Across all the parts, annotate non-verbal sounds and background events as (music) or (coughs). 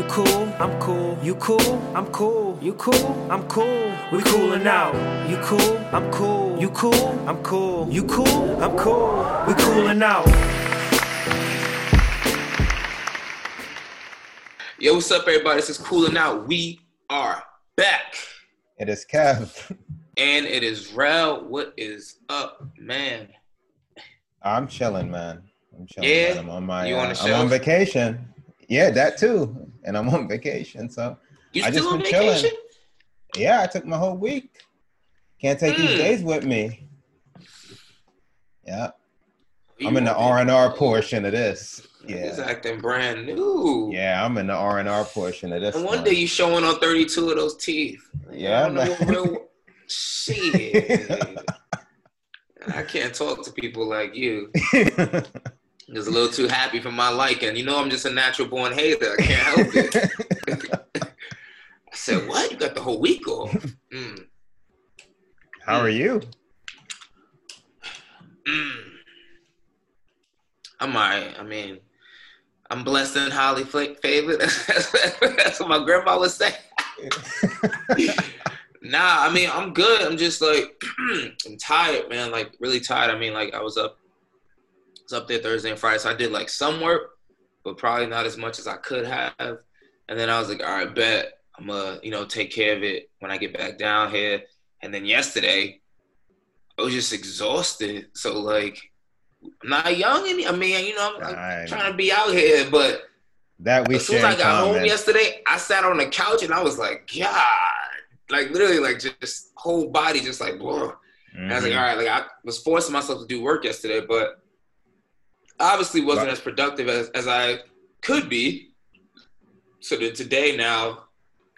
You cool, I'm cool. You cool, I'm cool. You cool, I'm cool. We coolin' out. You cool, I'm cool. You cool, I'm cool. You cool, I'm cool. We coolin' out. Yo, what's up, everybody? This is Cooling Out. We are back. It is Kev. And it is Rel. What is up, man? I'm chilling, man. I'm chilling. Yeah? man. I'm on my. You on uh, the I'm on vacation. Yeah, that too. And I'm on vacation, so You I just been chilling. yeah, I took my whole week. Can't take Mm. these days with me. Yeah, You I'm in the R and R portion of this. He's Yeah, acting brand new. yeah, I'm in the R and R portion of this. And one one. day you showing on 32 of those teeth. Yeah, I don't know man. real. (laughs) Shit. I can't talk to people like you. (laughs) Just a little too happy for my liking. You know, I'm just a natural born hater. I can't help it. (laughs) I said, "What? You got the whole week off?" Mm. How are you? Mm. I'm alright. I mean, I'm blessed and highly fa- favored. (laughs) That's what my grandma would say. nah, I mean, I'm good. I'm just like, (clears throat) I'm tired, man. Like, really tired. I mean, like, I was up, was up there Thursday and Friday, so I did like some work, but probably not as much as I could have. And then I was like, all right, bet I'm gonna, you know, take care of it when I get back down here. And then yesterday, I was just exhausted. So like, I'm not young any. I mean, you know, I'm, I'm trying to be out here, but That we as soon as I got home yesterday, I sat on the couch and I was like, God, like literally, like just whole body just like, blah. And I was like, Mhm. all right, like I was forcing myself to do work yesterday, but obviously wasn't Right. as productive as, as I could be. So then today now,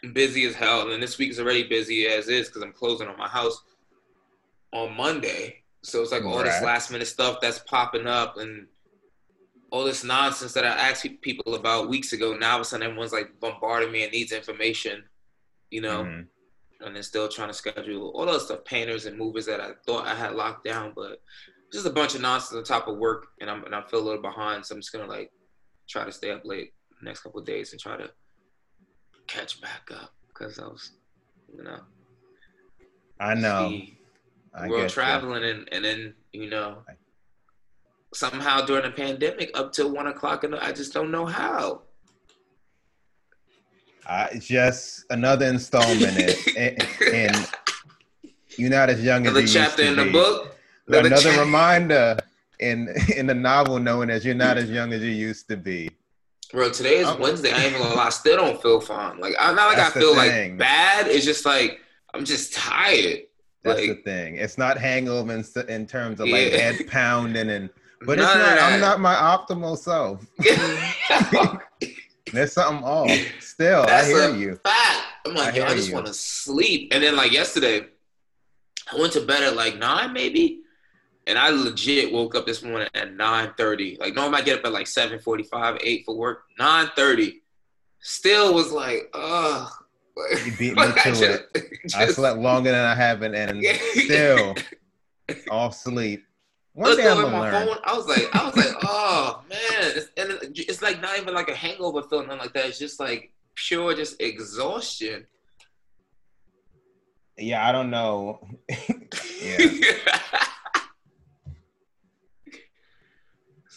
I'm busy as hell, and this week is already busy as is because I'm closing on my house on Monday. So it's like all this last minute stuff that's popping up and all this nonsense that I asked people about weeks ago. Now all of a sudden everyone's like bombarding me and needs information, you know Mhm. and then still trying to schedule all those stuff, painters and movers that I thought I had locked down, but just a bunch of nonsense on top of work, and I'm and I feel a little behind, so I'm just gonna like try to stay up late next couple of days and try to catch back up because I was, you know, I know. I world traveling and and then you know somehow during the pandemic up till one o'clock and I just don't know how. I, just another installment in, in, in you're not as young as you chapter in the book. Another Another chap- reminder in in the novel, knowing that you're not as young as you used to be. Bro, today is Oh. Wednesday. I ain't even gonna lie. I still don't feel fine. Like, I'm not like That's I feel thing. like bad. It's just like I'm just tired. That's like, the thing. It's not hangover in, in terms of like Yeah. head pounding and, (laughs) but it's none of not. I'm not my optimal self. (laughs) There's something off. Still, That's I hear a you. fact. I'm like, I yo, I just want to sleep. And then like yesterday, I went to bed at like nine maybe, and I legit woke up this morning at nine thirty. Like normally I get up at like seven forty five, eight for work. Nine thirty, still was like, ugh. You beat (laughs) me to just- it. I slept longer than I haven't, and still (laughs) off sleep. One day I'm my learn. phone. I was like, I was like, oh man, it's, and it's like not even like a hangover feeling, nothing like that. It's just like pure, just exhaustion. Yeah, I don't know. (laughs) yeah,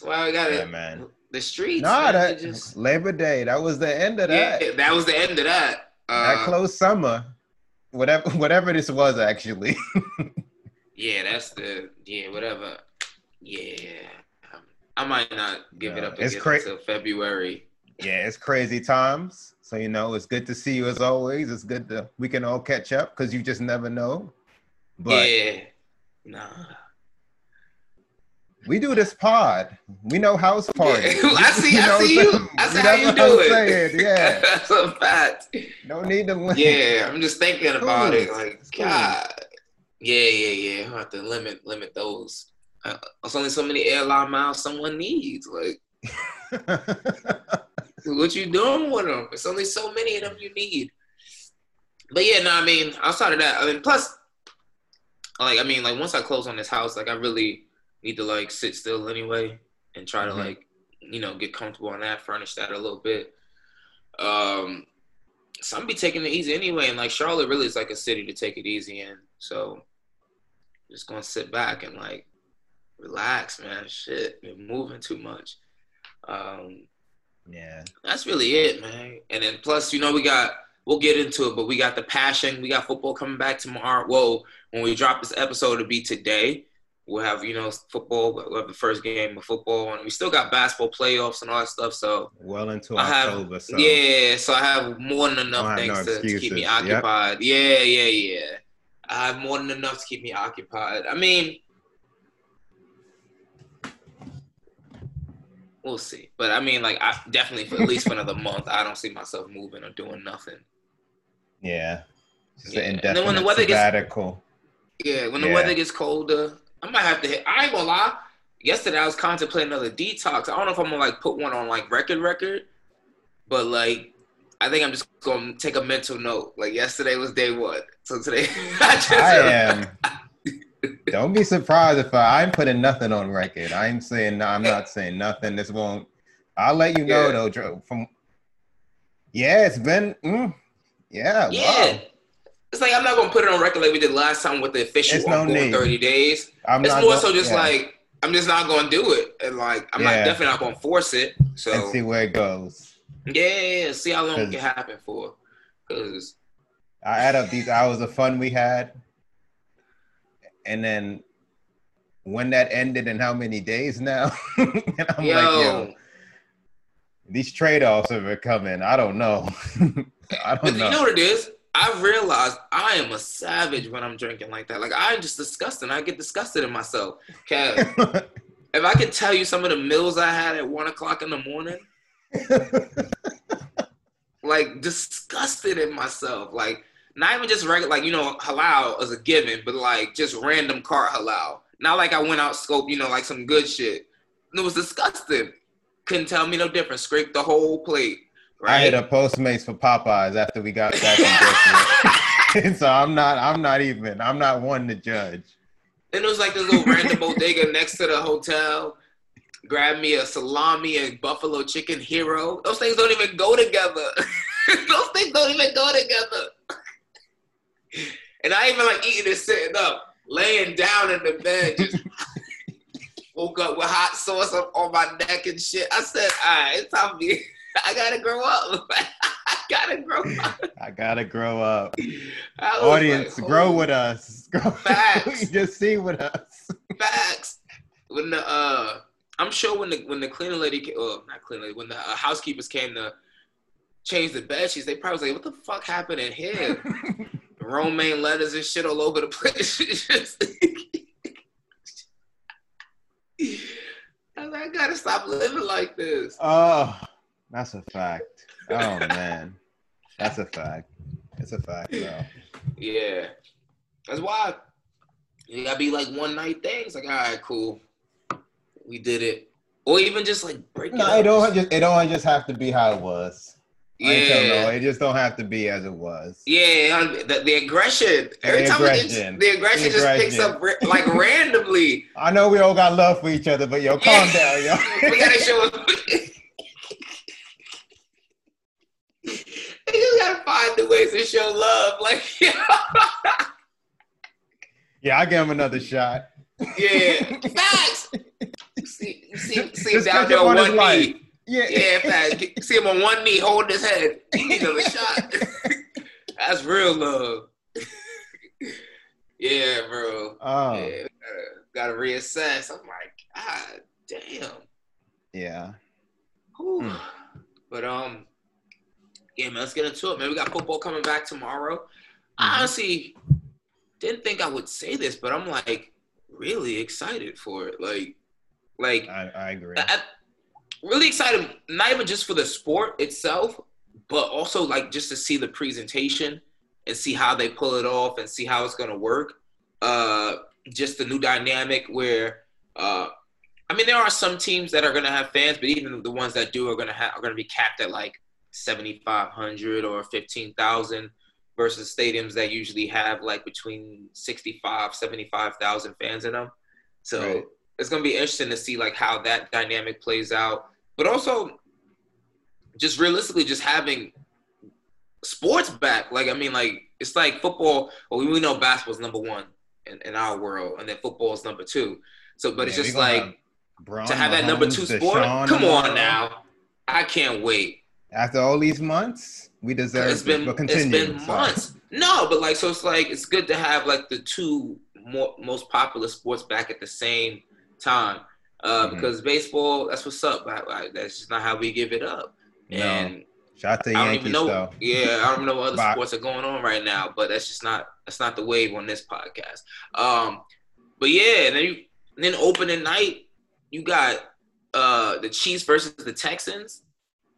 Why we got Yeah, it. man. The streets. Nah, man, that just Labor Day. That was the end of that. yeah, that. that was the end of that. that Uh, close summer. Whatever, (laughs) whatever this was actually. (laughs) Yeah, that's the yeah, whatever. Yeah, I might not give it up it's cra- until February. yeah, it's crazy times. So you know, it's good to see you as always. It's good to we can all catch up because you just never know. But yeah, nah. We do this pod. We know house parties. Yeah, (laughs) I see. You I know see you. I see you how you what do I'm it. saying, (laughs) Yeah, that's a fact. no need to. Limit. Yeah, I'm just thinking about it. Like, Cool. God. Yeah, yeah, yeah. I have to limit limit those. Uh, there's only so many airline miles someone needs. Like, (laughs) what you doing with them? It's only so many of them you need. But yeah, no, I mean, outside of that, I mean, plus, like, I mean, like, once I close on this house, like, I really need to like sit still anyway and try to Mhm. like, you know, get comfortable on that, furnish that a little bit. Um, so I'm be taking it easy anyway, and like Charlotte really is like a city to take it easy in. So just gonna sit back and like relax, man. Shit, been moving too much. Um, yeah. that's really it, man. And then plus, you know, we got we'll get into it, but we got the passion. We got football coming back tomorrow. Whoa, when we drop this episode, it'll be today. We'll have you know football. We'll have the first game of football, and we still got basketball playoffs and all that stuff. So Well into I have October. so yeah, so I have more than enough things no to, to keep me excuses. Yep. occupied. Yeah, yeah, yeah. I have more than enough to keep me occupied. I mean, we'll see. But I mean, like, I definitely for at least for another month, I don't see myself moving or doing nothing. Yeah. Just Yeah. an And then when the weather gets- Yeah, when the Yeah. weather gets colder, I might have to hit. I ain't gonna lie. Yesterday I was contemplating another detox. I don't know if I'm gonna like put one on like record record, but like I think I'm just gonna take a mental note. Like yesterday was day one, so today (laughs) I just I (laughs) am. Don't be surprised if I, I'm putting nothing on record. I'm saying. I'm not saying nothing. This won't. I'll let you know Yeah. though. From yeah, it's been. Mm, yeah. Yeah. Wow. It's like I'm not gonna put it on record like we did last time with the official no on need. 30 days. I'm It's not more so just yeah. like I'm just not gonna do it, and like I'm Yeah. not definitely not gonna force it. So and see where it goes. yeah, see how long it can happen for. Cause I add up these hours of fun we had, and then when that ended and how many days now. (laughs) and I'm yo, like, yo, these trade offs are coming. I don't know. (laughs) I don't you know. know what it is? I realized I am a savage when I'm drinking like that. Like I'm just disgusting. I get disgusted in myself. Kev, if I could tell you some of the meals I had at one o'clock in the morning, (laughs) like disgusted in myself. Like not even just regular, like you know, halal as a given, but like just random cart halal. Not like I went out scope, you know, like some good shit. It was disgusting. Couldn't tell me no difference. Scraped the whole plate. I hit a Postmates for Popeyes after we got back from Brooklyn. (laughs) so I'm not. I'm not even. I'm not one to judge. Then it was like this little random bodega next to the hotel. Grabbed me a salami and buffalo chicken hero. Those things don't even go together. (laughs) Those things don't even go together. and I even like eating it sitting up, laying down in the bed. Just (laughs) woke up with hot sauce on my neck and shit. I said, all right, it's time for me. (laughs) I gotta grow up. I gotta grow up. (laughs) I gotta grow up. Audience, like, grow with us. (laughs) Grow, Facts. just see with us. Facts. When the uh, I'm sure when the when the cleaning lady, or not cleaning lady, when the uh, housekeepers came to change the bed sheets, they probably was like, "What the fuck happened in here?" Romaine letters and shit all over the place. Just- I like, I gotta stop living like this. Oh, that's a fact. Oh man, that's a fact. It's a fact, though. Yeah, that's why you gotta be like one night things. Like, all right, cool, we did it, or even just like break it No, up. it don't just. It don't just have to be how it was. I ain't telling Yeah. no, it just don't have to be as it was. Yeah, the, the aggression. Every The time aggression. get, the aggression The just picks up like randomly. (laughs) I know we all got love for each other, but yo, calm (laughs) down, yo. we gotta show. (laughs) just gotta find the ways to show love. Like, (laughs) yeah, I give him another shot. yeah, (laughs) facts, see, see, see him down there on one life. knee. Yeah. Yeah, fast. See him on one knee, holding his head. He need another shot. That's real love. (laughs) yeah, bro. Oh, Yeah, gotta, gotta reassess. I'm like, God damn. yeah. Whew. Hmm. But um, yeah, man, let's get into it, man. We got football coming back tomorrow. I Mhm. honestly didn't think I would say this, but I'm like really excited for it. Like, like I, I agree. I, I- really excited, not even just for the sport itself, but also like just to see the presentation and see how they pull it off and see how it's gonna work. Uh, just the new dynamic where, uh, I mean, there are some teams that are gonna have fans, but even the ones that do are gonna have are gonna be capped at like seventy five hundred or fifteen thousand versus stadiums that usually have like between 65 75,000 fans in them. So Right. it's going to be interesting to see like how that dynamic plays out. But also just realistically just having sports back. Like I mean like it's like football, well we know basketball's number 1 in, in our world and then football is number 2. So but it's Yeah, we just like have to have that number 2 sport. Deshaun Come on uh, now. I can't wait. After all these months, we deserve It's been it. But it's continue. been Sorry. months. No, but like so it's like it's good to have like the two more, most popular sports back at the same time. Uh, Mhm. because baseball, that's what's up. Like, like, that's just not how we give it up. No. And Shout out to I don't even know. though. Yeah, I don't know what other (laughs) Bye. sports are going on right now, but that's just not that's not the wave on this podcast. Um, but yeah, and then you and then opening night, you got uh the Chiefs versus the Texans.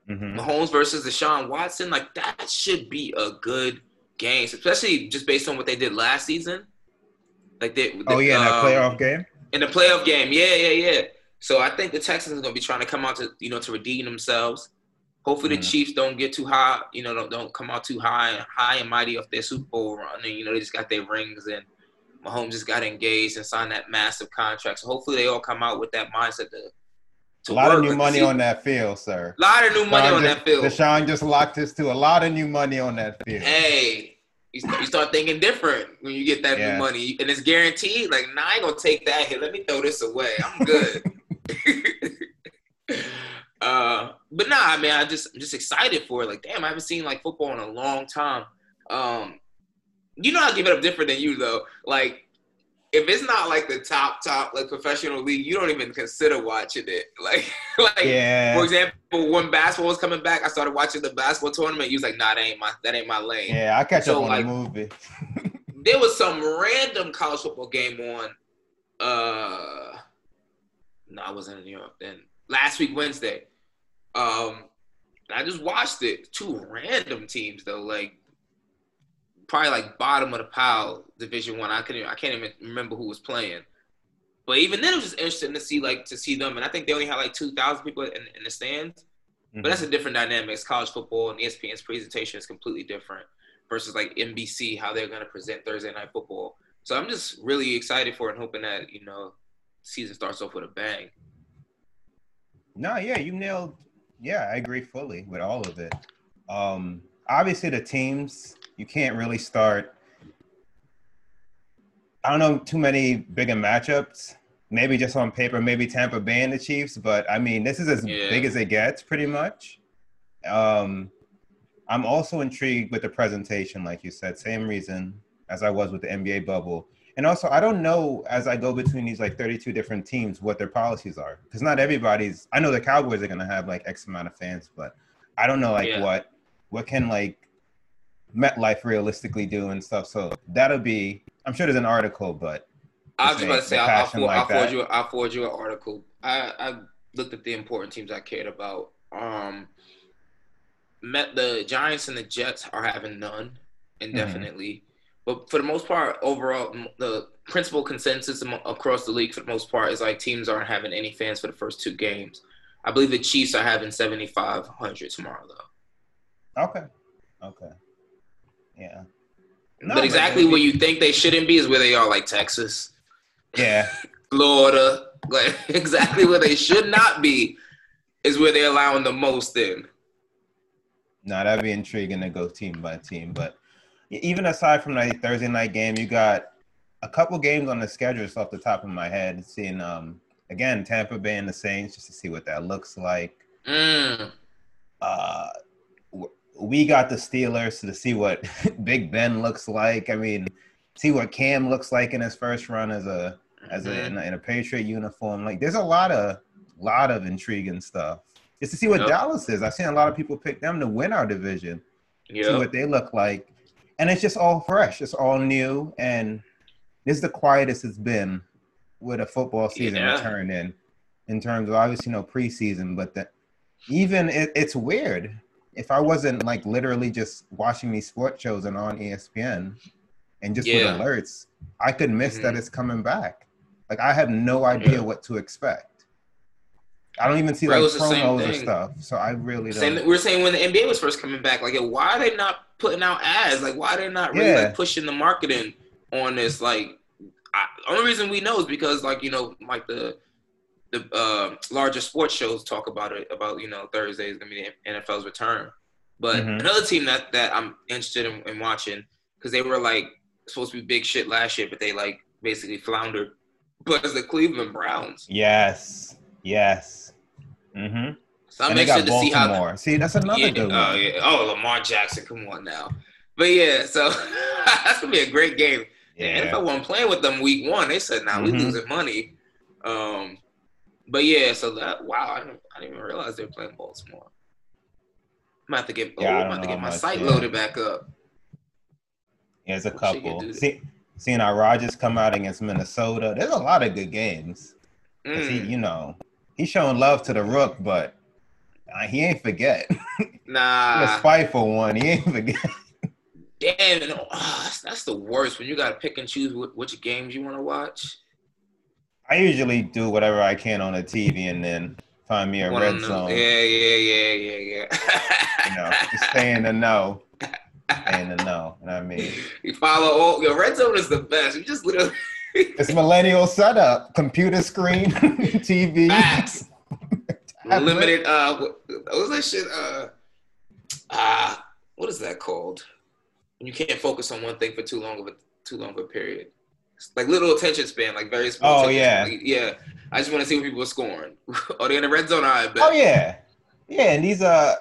Mhm. Mahomes versus Deshaun Watson, like that should be a good game, especially just based on what they did last season. Like they, Oh yeah, in that um, playoff game. in the playoff game, yeah, yeah, yeah. So I think the Texans are gonna be trying to come out to you know to redeem themselves. Hopefully the Mhm. Chiefs don't get too high, you know, don't, don't come out too high, high and mighty off their Super Bowl run. And you know they just got their rings, and Mahomes just got engaged and signed that massive contract. So hopefully they all come out with that mindset to. A lot of new money on that field, sir. A lot of new money on just- that field. Deshaun just locked us to a lot of new money on that field. hey, you start, you start thinking different when you get that Yeah. new money, and it's guaranteed. Like, nah, I ain't gonna take that hit. Let me throw this away. I'm good. (laughs) (laughs) uh, but nah, I mean, I just I'm just excited for it. Like, damn, I haven't seen like football in a long time. Um, you know, I give it up different than you though. Like, if it's not like the top top like professional league, you don't even consider watching it. (laughs) Like, like Yeah. for example, when basketball was coming back, I started watching the basketball tournament. You was like, nah, that ain't my that ain't my lane. Yeah, I catch So, up on like- the movie. (laughs) There was some random college football game on. Uh, no, I wasn't in New York then. Last week Wednesday. Um, I just watched it. Two random teams though, like probably like bottom of the pile, Division One. I, couldn't. I can't even remember who was playing. But even then, it was just interesting to see like to see them. And I think they only had like two thousand people in, in the stands. But that's a different dynamic. It's college football and ESPN's presentation is completely different versus like NBC how they're going to present Thursday night football. So I'm just really excited for it and hoping that you know season starts off with a bang. No, yeah, you nailed. Yeah, I agree fully with all of it. Um, obviously, the teams you can't really start. I don't know too many bigger matchups. Maybe just on paper, maybe Tampa Bay and the Chiefs, but I mean, this is as Yeah. big as it gets, pretty much. Um, I'm also intrigued with the presentation, like you said, same reason as I was with the NBA bubble. And also, I don't know as I go between these like 32 different teams what their policies are because not everybody's. I know the Cowboys are gonna have like X amount of fans, but I don't know like Yeah. what what can like MetLife realistically do and stuff. So that'll be. I'm sure there's an article, but I was just about to say I'll, forward, like I'll forward you I'll forward you an article. I, I looked at the important teams I cared about. Um, met the Giants and the Jets are having none indefinitely, but for the most part, overall, the principal consensus across the league for the most part is like teams aren't having any fans for the first two games. I believe the Chiefs are having 7,500 tomorrow though. okay, okay, yeah, No, but exactly where you think they shouldn't be is where they are, like Texas. yeah. (laughs) Florida, like (laughs) exactly where they should not be, is where they're allowing the most in. No, that'd be intriguing to go team by team. But even aside from that Thursday night game, you got a couple games on the schedule just off the top of my head. Seeing um, again, Tampa Bay and the Saints, just to see what that looks like. Mm. Uh, we got the Steelers to see what (laughs) Big Ben looks like. I mean, see what Cam looks like in his first run as a as a, in, a in a Patriot uniform. Like, there's a lot of lot of intriguing stuff. Just to see what Yep. Dallas is. I've seen a lot of people pick them to win our division. See what they look like, and it's just all fresh. It's all new, and this is the quietest it's been with a football season Yeah. returning. In terms of obviously no preseason, but that even it, it's weird. If I wasn't like literally just watching these sports shows and on ESPN, and just Yeah. with alerts, I could miss that Mhm. it's coming back. Like I have no idea Yeah. what to expect. I don't even see Bro, like was the same promos or stuff, so I really don't. Same, we were saying when the NBA was first coming back, like, why are they not putting out ads? Like, why are they not really Yeah. like pushing the marketing on this? Like, I, only reason we know is because, like, you know, like the the uh, larger sports shows talk about it about you know Thursday is gonna be the NFL's return. But Mhm. another team that that I'm interested in, in watching because they were like supposed to be big shit last year, but they like basically floundered. (laughs) But it's the Cleveland Browns. Yes, yes. Mm-hmm. So I'm and interested to see how Baltimore. See, that's another yeah, good. Oh, yeah. oh, Lamar Jackson, come on now. But yeah, so (laughs) that's gonna be a great game. Yeah. The NFL wasn't playing with them week one. They said, "Now nah, we Mhm. losing money." Um, but yeah, so that wow, I didn't, I didn't even realize they were playing Baltimore. I'm about to get, oh, Yeah, I I'm about to get my much, site yeah. loaded back up. There's a Wish they could couple. See, seeing how Rodgers come out against Minnesota. There's a lot of good games. 'Cause He, Mm, you know, he's showing love to the Rook, but uh, he ain't forget. (laughs) nah, spiteful one. He ain't forget. (laughs) damn, oh, that's, that's the worst when you gotta pick and choose wh- which games you want to watch. I usually do whatever I can on the TV and then find me a One red zone. Yeah, yeah, yeah, yeah, yeah. You know, just stay in the know. Stay in the know. You know what I mean? You follow all your red zone is the best. You just literally (laughs) It's millennial setup, computer screen, (laughs) TV. facts. (laughs) Limited uh what, what was that shit? Uh uh what is that called? When you can't focus on one thing for too long of a too long of a period. Like little attention span, like very small. Oh, yeah. span. Yeah. I just want to see what people are scoring. (laughs) oh, they're in the red zone. I bet. Oh yeah, yeah. And these uh,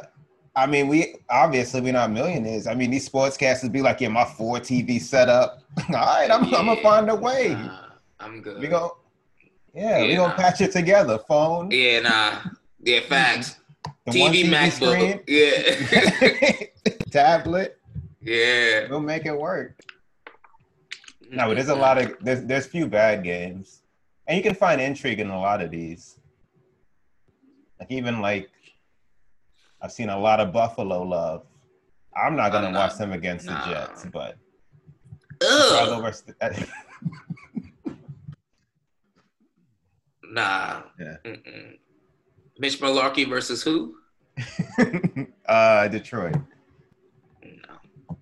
I mean, we obviously we're not millionaires. I mean, these sportscasters be like, yeah, my four TV setup. (laughs) All right, I'm, I'm gonna find a way. Nah, I'm good. We go, yeah, we Yeah, gonna nah. patch it together. Phone, Yeah, nah. Yeah, (laughs) facts. one TV, MacBook. Yeah. tablet. yeah. We'll make it work. No, but there's a lot of there's there's few bad games, and you can find intrigue in a lot of these. Like even like, I've seen a lot of Buffalo love. I'm not gonna I'm watch them against nah. the Jets, but Ugh. Chicago versus- (laughs) Nah. Yeah. Mm-mm. Mitch Malarkey versus who? (laughs) uh, Detroit. No.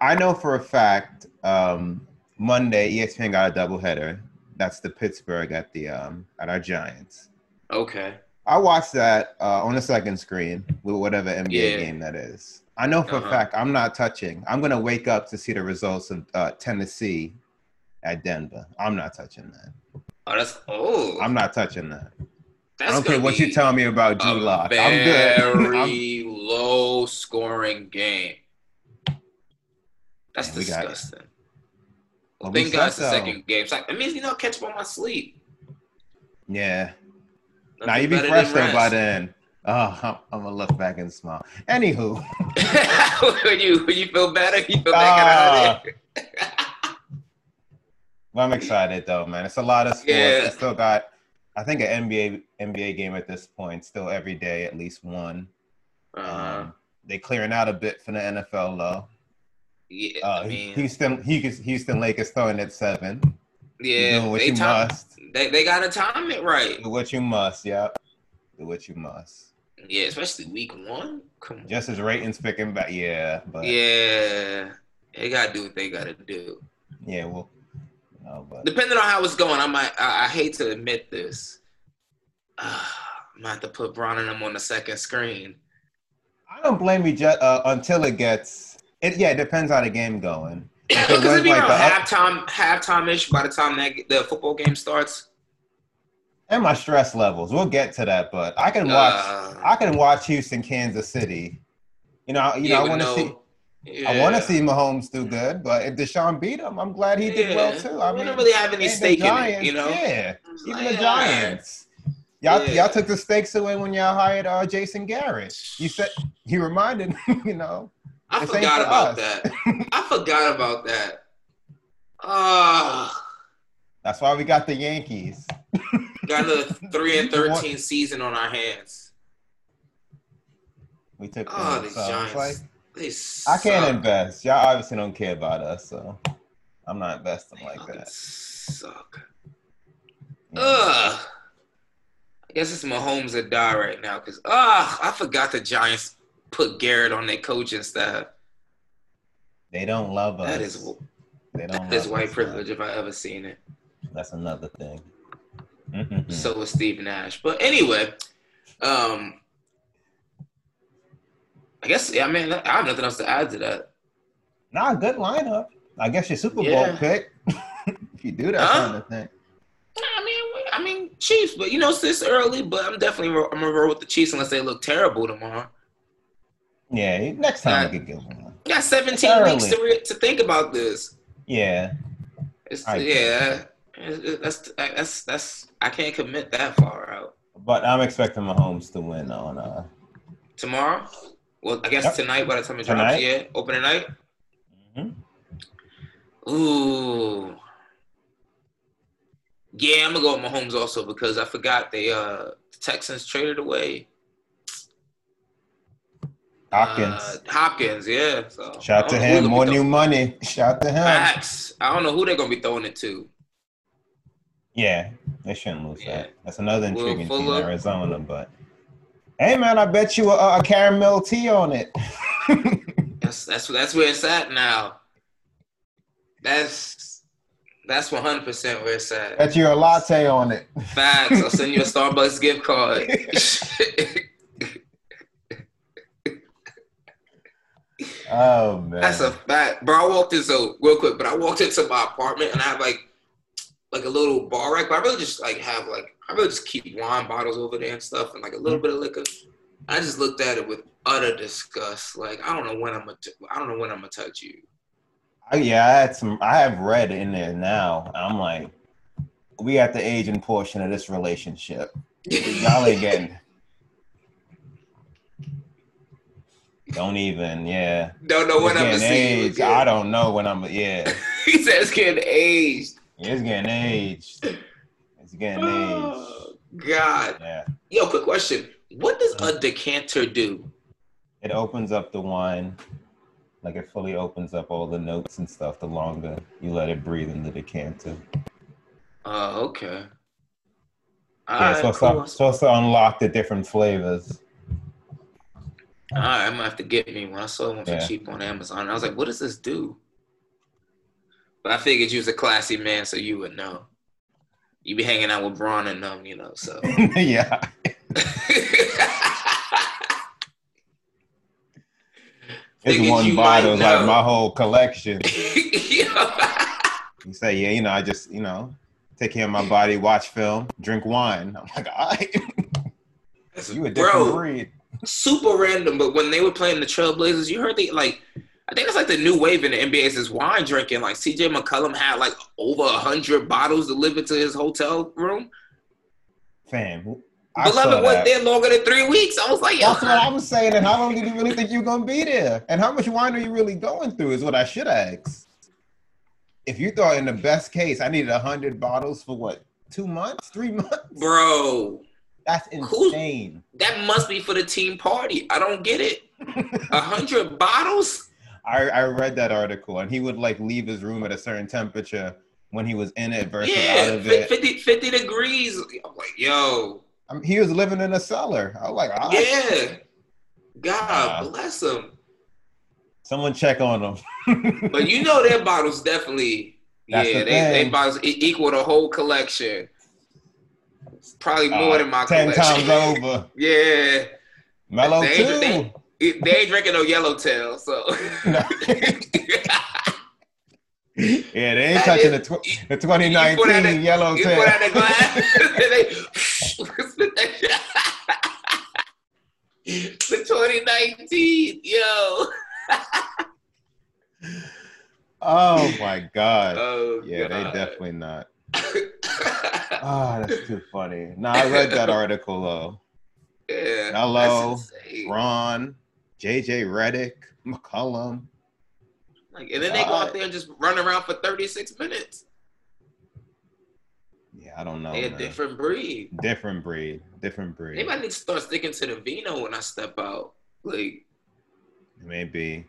I know for a fact um, Monday ESPN got a doubleheader. That's the Pittsburgh at the um, at our Giants. Okay. I watched that uh, on the second screen with whatever NBA Yeah. game that is. I know for Uh-huh. a fact I'm not touching. I'm gonna wake up to see the results of uh, Tennessee at Denver. I'm not touching that. Oh, that's oh. I'm not touching that. that's I don't care what you tell me about Drew Lock. I'm good. (laughs) Very low scoring game. That's Yeah, we got it. disgusting. Well, we Thank God it's the so. second game. So it means you know catch up on my sleep. yeah. Now Nothing you be better fresh though by then. Oh, I'm, I'm gonna look back and smile. Anywho, (laughs) when you when you feel better, you feel that of (laughs) well, I'm excited though, man. It's a lot of sports. Yeah. We still got, I think, an NBA NBA game at this point. Still every day, at least one. uh, Um, they clearing out a bit for the NFL though. Yeah, Uh, I mean, Houston, Houston, Lakers throwing at seven. yeah, doing what they, you time, must. they they gotta time it right. Do what you must. Yeah, Do what you must. Yeah, especially week one. Come on. Just as ratings picking back. Yeah, but Yeah, they gotta do what they gotta do. yeah, well, no, but Depending on how it's going, I might. I, I hate to admit this. Uh, I might have to put Bron and them on the second screen. I don't blame you just, uh, until it gets. It yeah, it depends how the game going. Because it'd be like around the, halftime, halftime ish by the time that the football game starts. and my stress levels. We'll get to that, but I can watch. Uh, I can watch Houston, Kansas City. You know, you yeah, know, I want to no- see. I want to yeah. see Mahomes do good, but if Deshaun beat him, I'm glad he did well too. I We mean, don't really have any stake in it, Giants, you know? Yeah, even like, the Giants. Y'all, Yeah. y'all took the stakes away when y'all hired uh, Jason Garrett. You said he reminded, me, (laughs) you know, I forgot for about us. that. (laughs) I forgot about that. Ah, that's why we got the Yankees. (laughs) got a three and (laughs) thirteen season on our hands. We took. Oh, them, these so Giants. like, They I can't invest. Y'all obviously don't care about us, so I'm not investing They like that. Suck. Yeah. Ugh. I guess it's Mahomes that die right now because ah, I forgot the Giants put Garrett on their coaching staff. They don't love us. That is They don't. that is white privilege if I ever seen it. That's another thing. (laughs) So was Steve Nash. But anyway, um, I guess yeah. I mean, I have nothing else to add to that. Nah, good lineup. I guess your Super Bowl Yeah. pick. (laughs) if you do that Huh? kind of thing. I mean, I mean Chiefs, but you know it's this early. But I'm definitely I'm gonna roll with the Chiefs unless they look terrible tomorrow. Yeah, next time I, we could get one. You got 17 Early. weeks to re- to think about this. Yeah, It's, yeah, that's that's that's I can't commit that far out. but I'm expecting Mahomes to win on. uh Tomorrow, well, I guess Yep. tonight by the time it Tonight? drops, yeah, opening night. Mm-hmm. Ooh. Yeah, I'm gonna go with Mahomes also because I forgot they uh the Texans traded away Hopkins. Uh, Hopkins, yeah. So Shout to don't know who him. More new money. Shout to him. Facts. I don't know who they're gonna be throwing it to. Yeah, they shouldn't lose Yeah. that. That's another intriguing team, Fuller. Arizona. But hey, man, I bet you a, a caramel tea on it. (laughs) That's that's that's where it's at now. That's that's 100 percent where it's at. bet you a latte on it. Facts. I'll send you a (laughs) Starbucks gift card. (laughs) Oh man, That's a fact, bro. I walked in so real quick, but I walked into my apartment and I have like like a little bar rack. But I really just like have like I really just keep wine bottles over there and stuff and like a little mm-hmm. bit of liquor. I just looked at it with utter disgust. Like I don't know when I'm gonna t- I don't know when I'm gonna touch you. Yeah. I had some. I have red in there now. I'm like, we at the aging portion of this relationship. (laughs) Y'all ain't getting. Don't even. Yeah. Don't know when I'm gonna getting see you aged. I don't know when I'm. Yeah. (laughs) he says it's getting aged. It's getting aged. It's getting oh, aged. Oh, God. Yeah. Yo, quick question. What does a decanter do? It opens up the wine. Like it fully opens up all the notes and stuff the longer you let it breathe in the decanter. Oh, okay. Yeah, it's supposed, cool. to, supposed to unlock the different flavors. All right, I'm gonna have to get me one. I saw one for Yeah. cheap on Amazon. I was like, what does this do? But I figured you was a classy man, so you would know. You be hanging out with Bron and them, you know, so. (laughs) yeah. (laughs) It's one bottle, like my whole collection. (laughs) You say, yeah, you know, I just, you know, take care of my body, watch film, drink wine. I'm like, all right. you a different Bro, breed. Super random, but when they were playing the Trailblazers, you heard the like I think it's like the new wave in the NBA is this wine drinking. Like CJ McCollum had like over a hundred bottles delivered to his hotel room. Fam. I Beloved was there longer than three weeks. I was like, That's what I was saying. And how long did you really think you were gonna be there? And how much wine are you really going through? Is what I should ask. If you thought in the best case I needed hundred bottles for what, two months, three months? bro, That's insane. that must be for the team party. I don't get it. A hundred (laughs) bottles? I, I read that article, and he would like leave his room at a certain temperature when he was in it versus out of fi- it. 50, 50 degrees. I'm like, yo, I mean, he was living in a cellar. I was like, right. yeah. God Wow. bless him. someone check on him. But you know their bottles definitely, (laughs) That's yeah, the they, they bottles equal the whole collection. Probably more Uh, than my ten collection. times (laughs) over. yeah, Melo They- too. they- they ain't drinking no yellowtail, so. (laughs) Yeah, they ain't touching the, tw- the 2019 You the- yellow You tail. put out the glass. (laughs) the 2019, yo. Oh my god. Oh, yeah, they definitely not. Oh, (coughs) that's too funny. No, I read that article though. yeah, Hello. Ron, JJ Redick, McCollum. Like, and then they go out there and just run around for 36 minutes. Yeah, I don't know. they a man. different breed. different breed. Different breed. They might need to start sticking to the vino when I step out. Like, Maybe.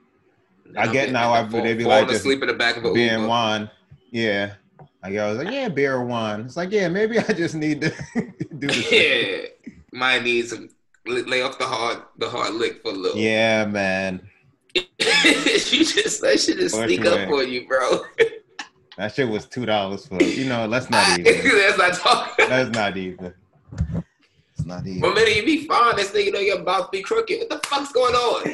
I'm get now I- the fall- they be falling like asleep in the back of a Uber. and wine. Yeah. Like I was like, yeah, beer or wine. It's like, yeah, maybe I just need to (laughs) do this. (laughs) Yeah, might need some lay off the hard the hard lick for a little. Yeah, man. (laughs) you just that shit just sneak up on you, bro. That shit was two dollars for you know, let's not even. That's not talking. That's not even. It's not even. One minute you be fine, next thing you know your mouth be crooked. What the fuck's going on?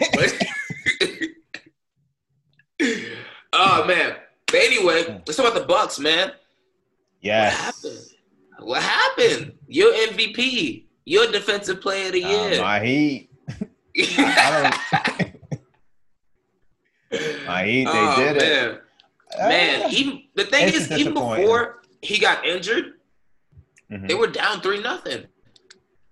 oh man. But anyway, let's talk about the Bucks, man. What happened? What happened? You're MVP. You're defensive player of the Uh, year. my heat. I (laughs) My heat, they oh, did it. man. Man, Uh, even the thing is, even before he got injured, mhm. they were down three nothing.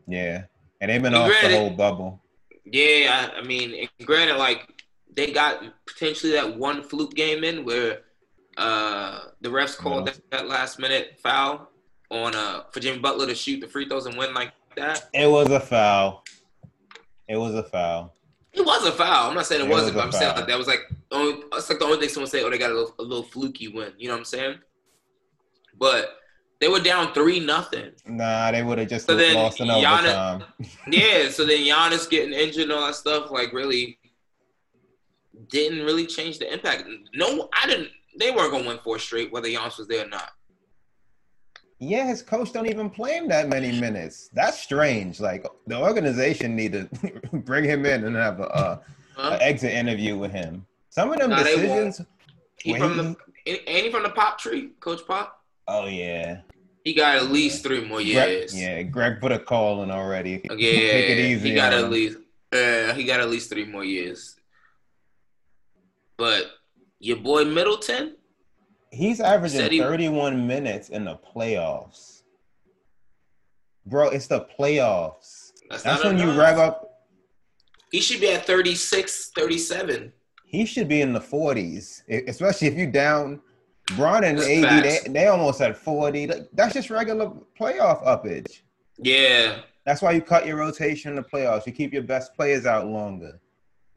Yeah. And they've been And off the whole bubble. Yeah, I, I mean, granted, like they got potentially that one fluke game in where uh, the refs called No. that, that last minute foul on uh, for Jimmy Butler to shoot the free throws and win like that. It was a foul. It was a foul. It was a foul. I'm not saying it, It was wasn't, a but I'm saying like that was like only, it's like the only thing someone say, oh, they got a little, a little fluky win. You know what I'm saying? But they were down three nothing. Nah, they would have just So then lost in Giannis- overtime. (laughs) Yeah, so then (laughs) Giannis getting injured and all that stuff, like really didn't really change the impact. No, I didn't. They weren't gonna win four straight, whether Giannis was there or not. Yeah, his coach don't even play him that many minutes. That's strange. Like the organization need to (laughs) bring him in and have a, uh, Huh? exit interview with him. Some of them Nah, decisions. He from he- the he from the pop tree, Coach Pop? Oh yeah, He got at least three more Greg, years. yeah. Greg put a call in already. (laughs) Yeah, Take it easy. he got at him. least uh, he got at least three more years. But your boy Middleton, He's averaging he- 31 minutes in the playoffs. Bro, it's the playoffs. that's, That's when you enough. rev up. He should be at 36, 37. He should be in the 40s, e- especially if you down. Bron and That's AD, facts. they, they almost at 40. That's just regular playoff uppage. Yeah, That's why you cut your rotation in the playoffs. You keep your best players out longer.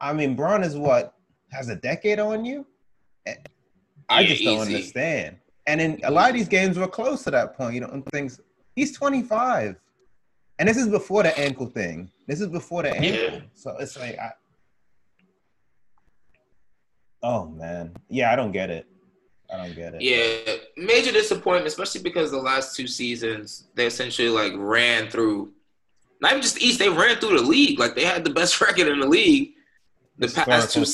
I mean, Bron is what has a decade on you. I Yeah, just don't easy. understand. And in a lot of these games were close to that point. You know, things. He's 25, and this is before the ankle thing. This is before the ankle. So it's like, I, oh man, yeah, I don't get it. I don't get it. yeah. Major disappointment, especially because the last two seasons they essentially like ran through. Not even just the East, they ran through the league. Like they had the best (laughs) record in the league the past two Historical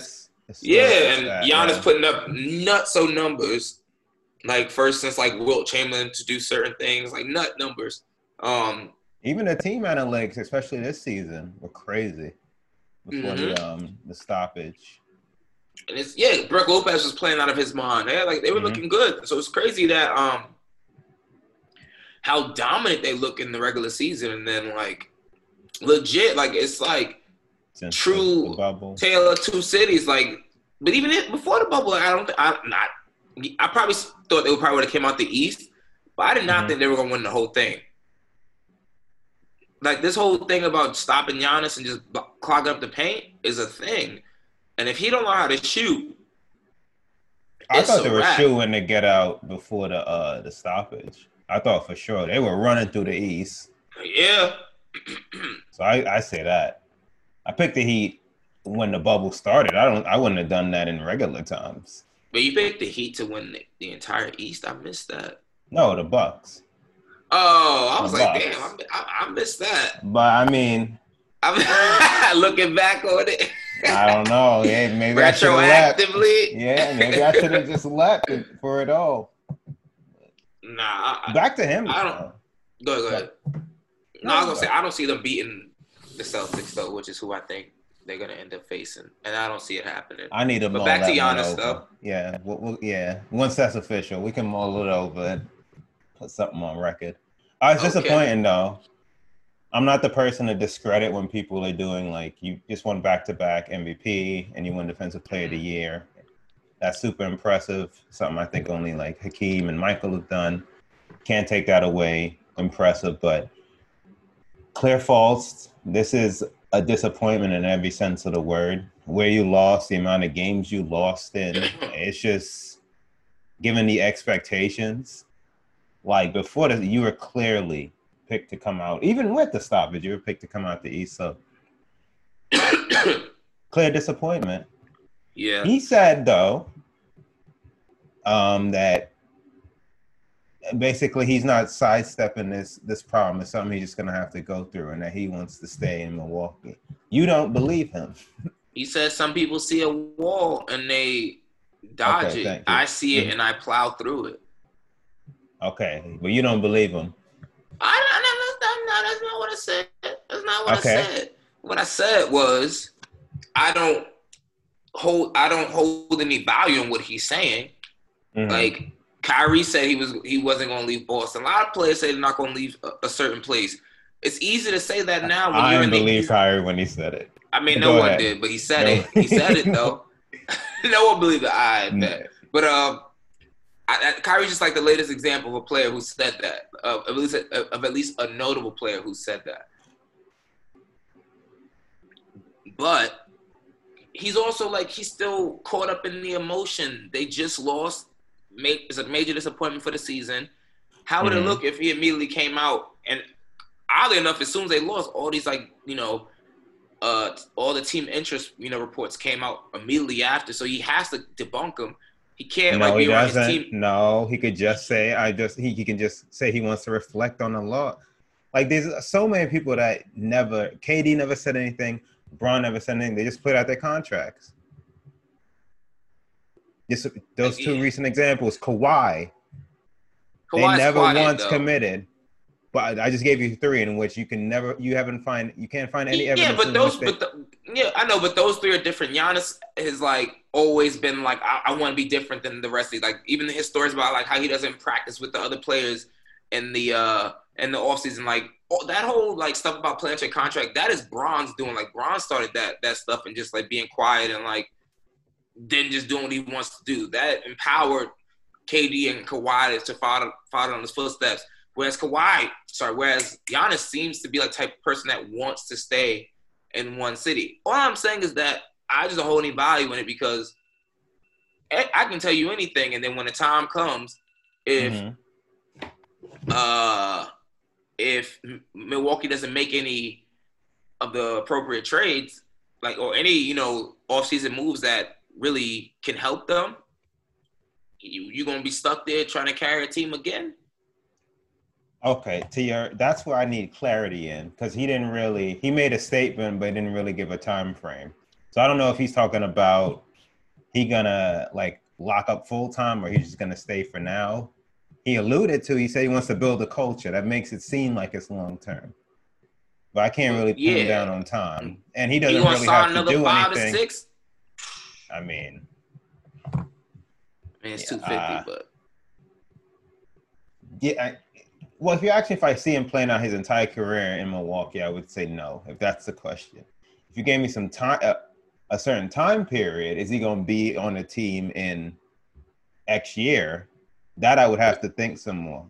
seasons. Stats. Yeah, and stats, Giannis yeah. putting up nutso numbers, like first since like Wilt Chamberlain to do certain things, like nut numbers. Um, Even the team analytics, especially this season, were crazy before Mm-hmm. the um the stoppage. and it's yeah, Brook Lopez was playing out of his mind. They like they were Mhm. looking good, so it's crazy that um how dominant they look in the regular season, and then like legit, like it's like Since True. the, the bubble. tale of two cities. Like, but even it, before the bubble, I don't. think I not. I probably thought they would probably would have came out the East, but I did not Mhm. think they were gonna win the whole thing. Like this whole thing about stopping Giannis and just b- clogging up the paint is a thing, and if he don't know how to shoot, I thought they were wrap. shooing to get out before the uh the stoppage. I thought for sure they were running through the East. yeah, So I, I say that. I picked the Heat when the bubble started. I don't I wouldn't have done that in regular times. but you picked the Heat to win the, the entire East. I missed that. No, the Bucks. Oh, I was The like, Bucks. damn, I, I, I missed that. But I mean, (laughs) I'm looking back on it. I don't know. (laughs) Yeah, maybe I should have. Retroactively. Yeah, maybe I should have just left it for it all. Nah. I, I- Back to him. I don't- though. go ahead. Go ahead. No, No, I was gonna go say I don't see them beating the Celtics though, which is who I think they're gonna end up facing, and I don't see it happening. I need to But back to Giannis, though. Yeah, we'll, we'll- yeah. Once that's official, we can mull it over and put something on record. Uh, I was Okay. disappointing though. I'm not the person to discredit when people are doing like you just won back to back MVP and you won Defensive Player of the Year. That's super impressive. Something I think only like Hakeem and Michael have done. Can't take that away. Impressive, but clear false. This is a disappointment in every sense of the word. Where you lost, the amount of games you lost in, (clears throat) it's just given the expectations. Like before this, you were clearly picked to come out, even with the stoppage, you were picked to come out the East. So (clears throat) clear disappointment. yeah. He said though, um, that basically he's not sidestepping this this problem. It's something he's just gonna have to go through, and that he wants to stay in Milwaukee. You don't believe him. He says some people see a wall and they dodge Okay, it. I see it Mhm. and I plow through it. Okay, but you don't believe him. I, I, that's, not, that's not what I said. That's not what Okay. I said. What I said was, I don't hold. I don't hold any value in what he's saying. Mhm. Like Kyrie said, he was he wasn't going to leave Boston. A lot of players say they're not going to leave a, a certain place. It's easy to say that now when I you're didn't the. believe Kyrie when he said it. I mean, Go no one did, but he said No. it. He said it (laughs) though. (laughs) no one believed the I No. But um, I, I, Kyrie's just like the latest example of a player who said that. Of at least a, of at least a notable player who said that. But he's also like he's still caught up in the emotion. They just lost. Ma- It's a major disappointment for the season. How would it Mhm. look if he immediately came out and oddly enough, as soon as they lost, all these like you know, uh, all the team interest you know reports came out immediately after. So he has to debunk them. He can't no, like he be around doesn't. team. No, he could just say, "I just." He, he can just say he wants to reflect on the law. Like there's so many people that never. KD never said anything. Bron never said anything. They just put out their contracts. Just those two recent examples. Kawhi, they never once though. committed. But I just gave you three in which you can never, you haven't find, you can't find any evidence. Yeah, but those, but the, yeah, I know, but those three are different. Giannis has like always been like, I, I want to be different than the rest of these. Like even his stories about like how he doesn't practice with the other players in the uh in the offseason, like all, that whole like stuff about playing your contract. That is Bron's doing. Like Bron started that that stuff and just like being quiet and like then just doing what he wants to do. That empowered KD and Kawhi to follow follow on his footsteps. Whereas Kawhi, sorry, whereas Giannis seems to be like type of person that wants to stay in one city. All I'm saying is that I just don't hold any value in it because I can tell you anything, and then when the time comes, if Mhm. uh if Milwaukee doesn't make any of the appropriate trades, like or any you know offseason moves that really can help them, you you're gonna be stuck there trying to carry a team again. Okay, to your that's where I need clarity in because he didn't really he made a statement but didn't really give a time frame. So I don't know if he's talking about he gonna like lock up full time or he's just gonna stay for now. He alluded to he said he wants to build a culture that makes it seem like it's long term. But I can't really pin him down on time, and he doesn't really have to do anything. To? I mean, I mean, it's two fifty, uh, but Yeah. I, well, if you ask me if I see him playing out his entire career in Milwaukee, I would say no. If that's the question, if you gave me some time, uh, a certain time period, is he going to be on a team in X year? That I would have to think some more.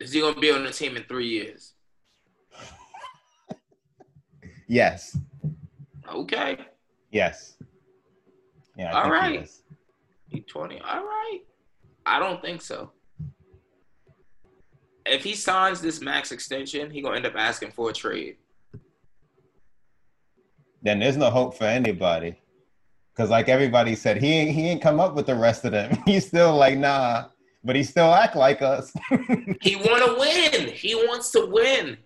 is he gonna be on the team in three years? (laughs) Yes. Okay, Yes. Yeah. I All think he he twenty. All right, I don't think so. If he signs this max extension, he gonna end up asking for a trade. Then there's no hope for anybody. Cause like everybody said, he ain't he ain't come up with the rest of them. (laughs) He's still like nah, but he still act like us. (laughs) He want to win. He wants to win.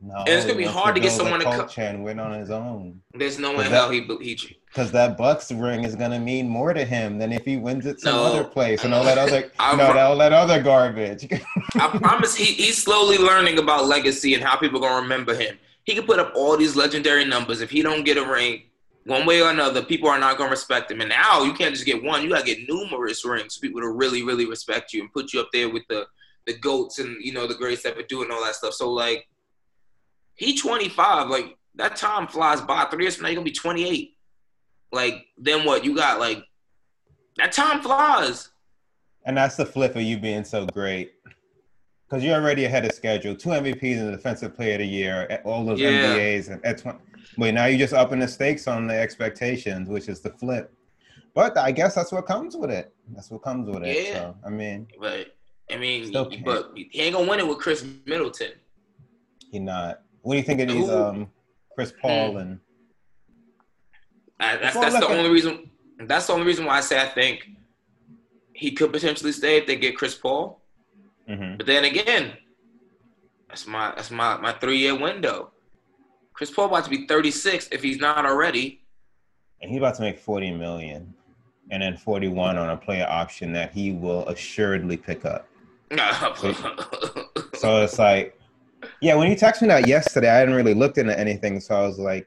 No, And it's gonna be hard to get someone to co- culture and win on his own. There's no way that- hell he he. Because that Bucks ring is gonna mean more to him than if he wins it some No. other place and all that other, (laughs) I- know, that, all that other garbage. (laughs) I promise he, he's slowly learning about legacy and how people gonna remember him. He can put up all these legendary numbers. If he don't get a ring, one way or another, people are not gonna respect him. And now you can't just get one; you gotta get numerous rings for people to really, really respect you and put you up there with the the goats and you know the greats that would do and all that stuff. So like, he 25. Like that time flies by. Three years from now, you're gonna be 28. Like then what? You got like that time flies. and that's the flip of you being so great. Because you're already ahead of schedule. Two MVPs and the Defensive Player of the Year, eh, all those Yeah. NBAs, and at 20, but now you're just upping the stakes on the expectations, which is the flip. But I guess that's what comes with it. That's what comes with it. Yeah. So I mean, But I mean, but he ain't gonna win it with Khris Middleton. he not. What do you think of these? Hmm. Um, Chris Paul and I, that's that's the only reason. That's the only reason why I say I think he could potentially stay if they get Chris Paul. Mhm. But then again, that's my that's my my three year window. Chris Paul about to be 36 if he's not already. and he's about to make 40 million, and then 41 on a player option that he will assuredly pick up. (laughs) So it's like, yeah, when you texted me that yesterday, I hadn't really looked into anything. So I was like,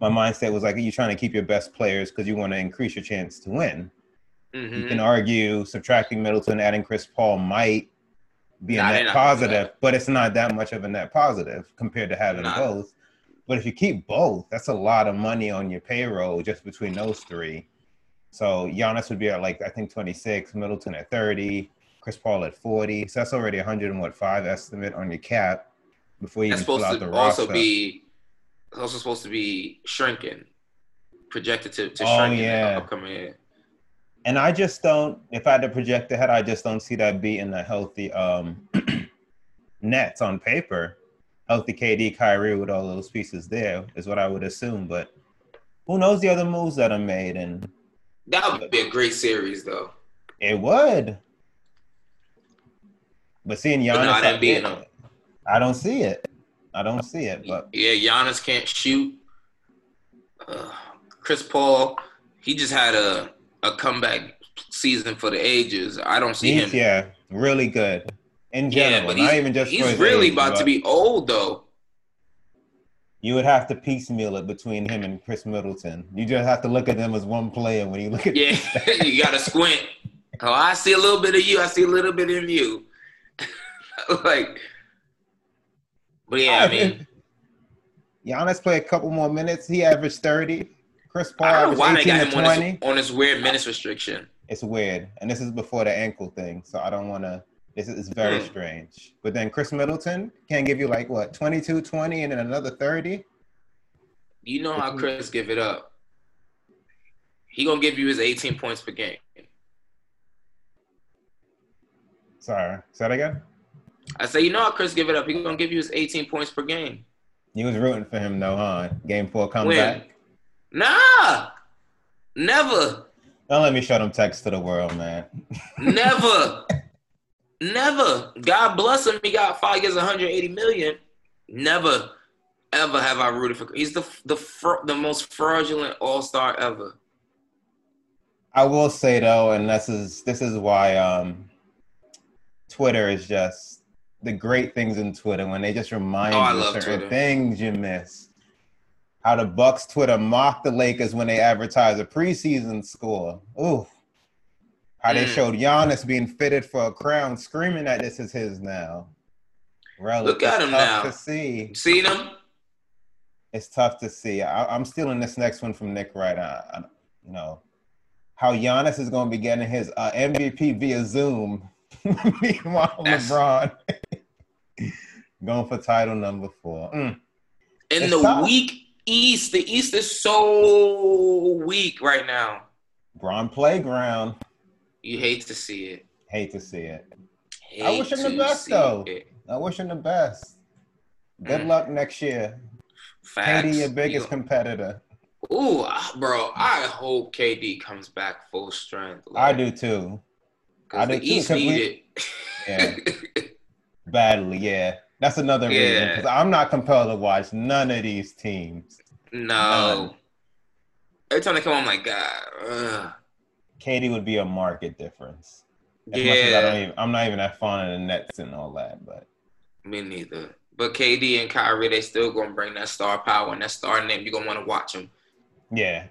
my mindset was like, you're trying to keep your best players because you want to increase your chance to win. You Mhm. can argue subtracting Middleton, adding Chris Paul might be a Nah, they're net not gonna do positive, but it's not that much of a net positive compared to having Nah. both. But if you keep both, that's a lot of money on your payroll just between those three. So Giannis would be at like I think 26, Middleton at 30, Chris Paul at 40. So that's already 100 and what five estimate on your cap before you That's supposed out the to also roster. be it's also supposed to be shrinking, projected to, to Oh, shrink in yeah. the upcoming year. And I just don't. If I had to project ahead, I just don't see that being a healthy um, (clears throat) Nets on paper. Healthy KD, Kyrie with all those pieces there is what I would assume. But who knows the other moves that are made? And That would be a great series, though. it would. But seeing Giannis, But no, I didn't out be there. I don't see it. I don't see it. But Yeah, Giannis can't shoot. Uh, Chris Paul, he just had a, a comeback season for the ages. I don't see he's him. yeah, really good in Yeah, general. but not he's, even just he's really age, about to be old though. You would have to piecemeal it between him and Khris Middleton. You just have to look at them as one player when you look at Yeah, (laughs) you got to squint. Oh, I see a little bit of you. I see a little bit in you. (laughs) like, but yeah, I mean, (laughs) Giannis played a couple more minutes. He averaged 30. Chris Paul I don't know why they got him on 20. this, on this weird minutes restriction. It's weird. And this is before the ankle thing. So I don't want to. This is very Hmm. strange. But then Khris Middleton can give you like what, 22, 20, and then another 30? You know how Chris give it up. He gonna give you his 18 points per game. Sorry. Say that again? I say, you know how Chris give it up. He gonna give you his 18 points per game. You was rooting for him though, huh? Game four comeback. Nah, never, Don't let me show them text to the world, man. never, (laughs) never. God bless him. He got five years, 180 million. Never, ever have I rooted for. He's the the fr- the most fraudulent All Star ever. I will say though, and this is this is why um, Twitter is just the great things in Twitter when they just remind Oh, you certain Twitter. things you miss. How the Bucks Twitter mocked the Lakers when they advertised a preseason score. Ooh. How they Mm. showed Giannis being fitted for a crown, screaming that this is his now. Rel, Look at it's him now. To see, seen him? it's tough to see. I, I'm stealing this next one from Nick Wright. I, I, you know, how Giannis is going to be getting his uh, MVP via Zoom. (laughs) Meanwhile, That's- LeBron (laughs) going for title number four. Mm. In It's the tough. weak East, the East is so weak right now. Bron playground. You hate to see it. Hate to see it. Hate I wish him the best, though. it. I wish him the best. Good Mm. luck next year. Facts. KD, your biggest You- competitor. Ooh, bro, I hope KD comes back full strength. I do too. I the do too, East 'cause we- need Yeah. (laughs) Badly, yeah. That's another reason because I'm not compelled to watch none of these teams. No. None. Every time they come on, I'm like, God. ugh. KD would be a market difference. As much as I don't Yeah, even, I'm not even that fond of the Nets and all that, but me neither. But KD and Kyrie, they still gonna bring that star power and that star name. You are gonna want to watch them. yeah,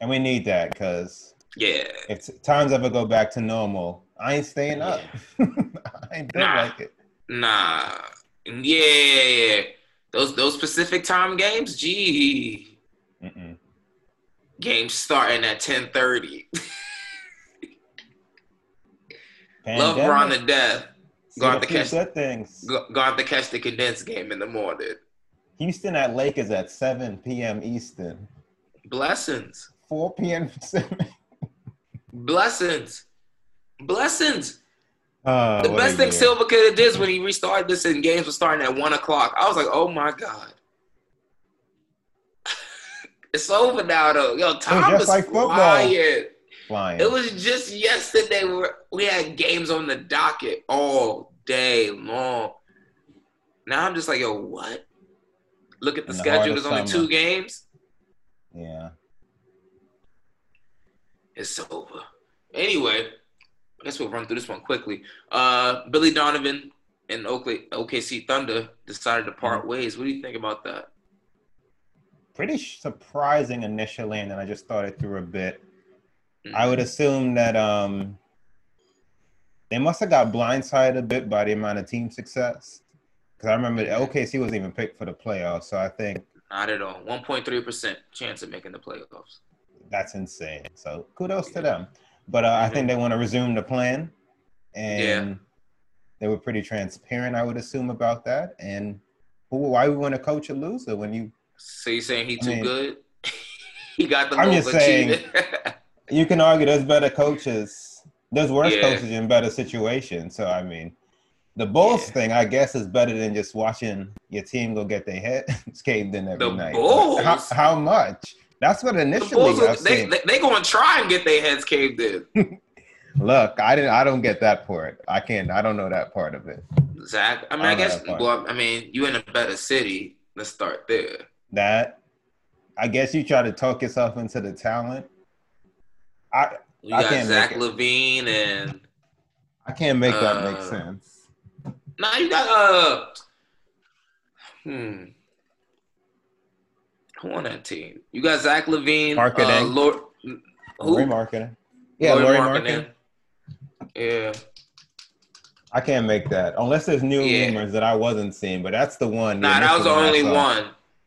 and we need that because Yeah. if times ever go back to normal, I ain't staying up. (laughs) I ain't Nah. like it. Nah. Yeah. Those those Pacific time games, gee. Mm-mm. Games starting at 10:30. (laughs) Love. Ron to death. Go the out to catch- good things. Go, go out to catch the condensed game in the morning. Houston at Lake is at 7 p.m. Eastern, Blessings. 4 p.m. Blessings. Blessings. Uh, The best thing. Silver could have did is when he restarted this and games were starting at one o'clock. I was like, oh my God. (laughs) it's over now though. Yo, just is like football. quiet. flying. It was just yesterday where we had games on the docket all day long. Now I'm just like, yo, what? Look at the schedule. of There's only summer. two games. yeah. It's over. Anyway, guess we'll run through this one quickly. Uh, Billy Donovan and Oakley, OKC Thunder decided to part Mm-hmm. ways. What do you think about that? Pretty surprising initially, and then I just thought it through a bit. Mm-hmm. I would assume that um, they must have got blindsided a bit by the amount of team success. Because I remember OKC wasn't even picked for the playoffs, so I think Not at all. 1.3% chance of making the playoffs. that's insane. So kudos to them. But uh, I think they want to resume the plan, and Yeah. they were pretty transparent, I would assume, about that. And who, why we want to coach a loser when you So you saying he I too mean- good? (laughs) he got the I'm just saying- (laughs) you can argue there's better coaches, there's worse Yeah. coaches in better situations. So I mean, the Bulls Yeah. thing, I guess, is better than just watching your team go get their head (laughs) caved in every The night. Bulls? How, how much? That's what the initially Bulls, I are- they, they, they to try and get their heads caved in. (laughs) Look, I didn't. I don't get that part. I can't. I don't know that part of it. Zach, I mean, I I, guess, well, I mean, you in a better city. Let's start there. That, I guess, you try to talk yourself into the talent. I You I got can't Zach. LaVine and I can't make that make Uh, sense. now you got uh hmm who on that team? You got Zach LaVine, Markkanen. uh, Lord, Lauri who? Markkanen. Yeah, Lauri Markkanen. Yeah, I can't make that unless there's new Yeah. rumors that I wasn't seeing. But that's the one. nah, that was the only one.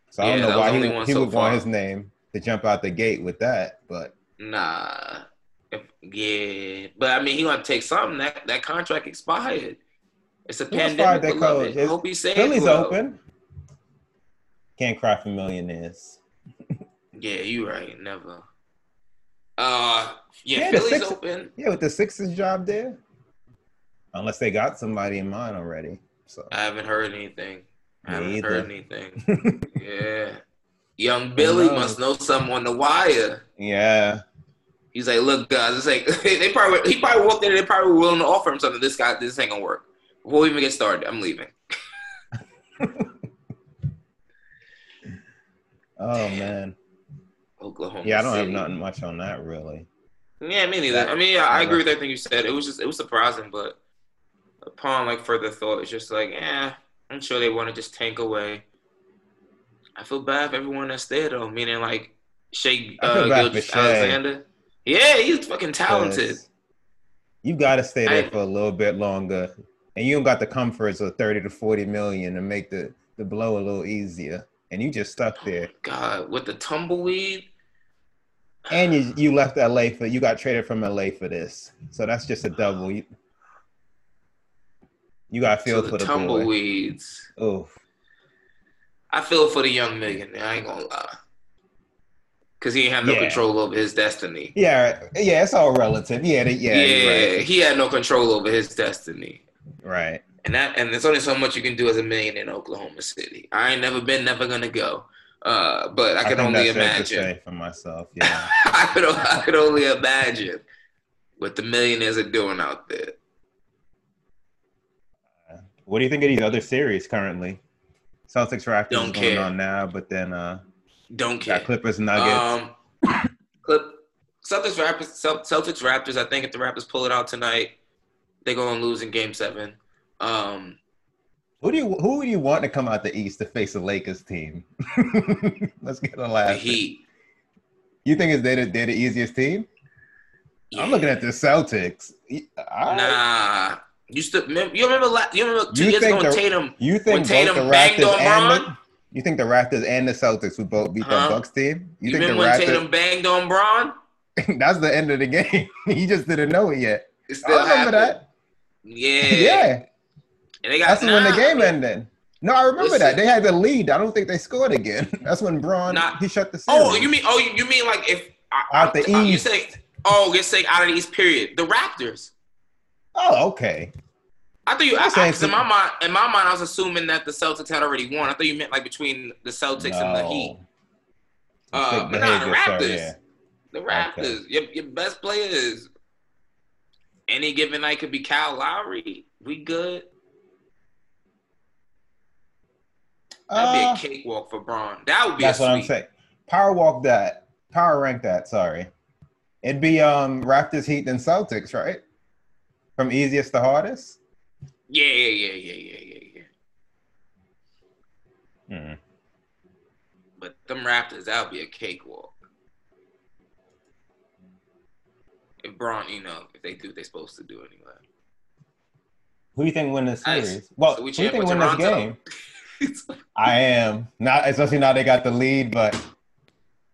So I don't Yeah, know why he, he so would far. want his name to jump out the gate with that. But Nah, if, yeah, but I mean, he gonna take something. That that contract expired. It's a else pandemic. beloved. coach? Is- Hope he's safe. Philly's well. open. Can't cry for millionaires. (laughs) Yeah, you right. Never. Uh, yeah, Yeah, Philly's Six- open. Yeah, with the Sixers job there. Unless they got somebody in mind already. So I haven't heard anything. I haven't either. heard anything. (laughs) yeah. Young Billy knows? must know something on the wire. yeah. He's like, look, guys, it's like (laughs) they probably he probably walked in and they probably were willing to offer him something. This guy, this ain't gonna work. Before we even get started, I'm leaving. Oh man. Oklahoma. Yeah, I don't have nothing much on that really. Yeah, me neither. I mean, yeah, I agree with everything you said. It was just it was surprising, but upon like further thought, it's just like, yeah, I'm sure they want to just tank away. I feel bad for everyone that's there though, meaning like Shai uh, Gilgeous-Alexander. Yeah, he's fucking talented. You got to stay there I- for a little bit longer, and you don't got the comforts of thirty to forty million to make the the blow a little easier, and you just stuck oh there. God, with the tumbleweed, And you you left (sighs) LA for you got traded from LA for this, so that's just a double. You, you got feel to for the the tumbleweeds. Oh, I feel for the young millionaire. I ain't gonna lie, cause he ain't have no Yeah. control over his destiny. yeah, yeah. It's all relative. Yeah, the- yeah, Yeah, right. he had no control over his destiny. Right. And that and there's only so much you can do as a million in Oklahoma City. I ain't never been, never gonna go. Uh, but I can think only to imagine. for myself. (laughs) Yeah. I could I could only imagine what the millionaires are doing out there. What do you think of these other series currently? Celtics Raptors Don't is going on now, but then uh Don't care. Clippers Nuggets. Um, (coughs) Clip Celtics Raptors. Cel- Celtics Raptors. I think if the Raptors pull it out tonight, they're gonna lose in Game Seven. Um, who do you who would you want to come out the East to face the Lakers team? (laughs) Let's get a the laugh. Heat. You think it's they the, they're the easiest team? I'm looking at the Celtics. Right. Nah. You still remember? You remember? You remember two You years ago when the- Tatum? You when think both Tatum the banged Raptors on the, Bron? you think the Raptors and the Celtics would both beat Huh? the Bucks team? You, You, think remember the when Raptors? Tatum banged on Bron? (laughs) that's the end of the game. (laughs) he just didn't know it yet. It I remember happened. that. Yeah. Yeah, And they got that's when the game ended. No, I remember Listen. that they had the lead. I don't think they scored again. (laughs) That's when Bron he shut the series. Oh, you mean? Oh, you, mean like if I, Out the I, You say? Oh, you're saying out of the East. Period. The Raptors. Oh, okay. I thought you. I, I, in my mind, in my mind, I was assuming that the Celtics had already won. I thought you meant like between the Celtics and the Heat. No. Uh, but nah, the Raptors. yeah. The Raptors. Your, your best player is any given night could be Kyle Lowry. We good. That'd Uh, be a cakewalk for Bron. That would be That's what I'm saying. Power walk that. Power rank that. Sorry. It'd be um Raptors, Heat, and Celtics, right? From easiest to hardest. Yeah, yeah, yeah, yeah, yeah, yeah, yeah. Hmm. But them Raptors, that would be a cakewalk. If Bron, you know, if they do what they're supposed to do anyway. Who do you think win this Nice. series? Well, So who do you think win this Toronto? (laughs) (laughs) I am not, especially now they got the lead. But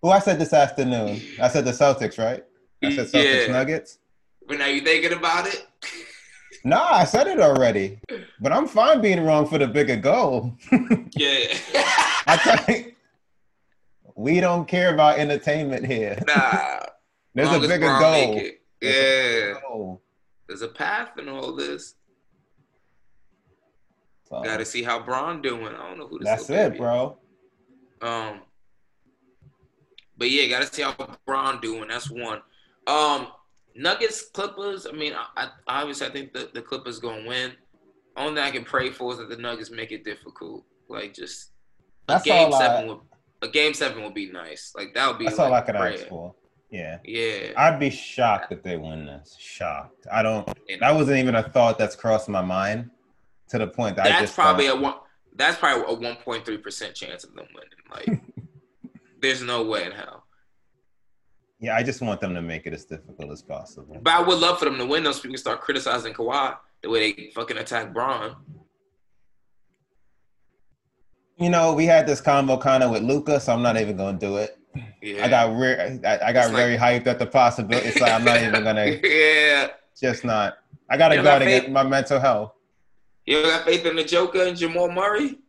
who I said this afternoon? I said the Celtics, right? I said Celtics Yeah. Nuggets. But now you thinking about it? (laughs) No, I said it already. But I'm fine being wrong for the bigger goal. (laughs) Yeah. I tell you, we don't care about entertainment here. nah. There's a bigger goal. There's a Yeah. goal. There's a path in all this. So, Got to see how Bron doing. I don't know who this that's it, baby bro. Um, but yeah, got to see how Bron doing. That's one. Um, Nuggets, Clippers. I mean, I, I obviously I think the, the Clippers gonna win. Only thing I can pray for is that the Nuggets make it difficult. Like just a game all I- seven would a game seven would be nice. Like that would be. That's like all I could prayer. ask for. Yeah. Yeah. I'd be shocked if they win this. Shocked. I don't. That wasn't even a thought that's crossed my mind to the point that I that's probably thought, a one. That's probably a one point three percent chance of them winning. Like, (laughs) there's no way in hell. yeah. I just want them to make it as difficult as possible. But I would love for them to win those. So we can start criticizing Kawhi the way they fucking attack Bron. You know, we had this combo kind of with Luka, so I'm not even gonna do it. Yeah. I got re- I, I got It's like- very hyped at the possibility. It's like I'm not even gonna. (laughs) yeah. Just not. I gotta You guard against faith? my mental health. You got faith in the Joker and Jamal Murray?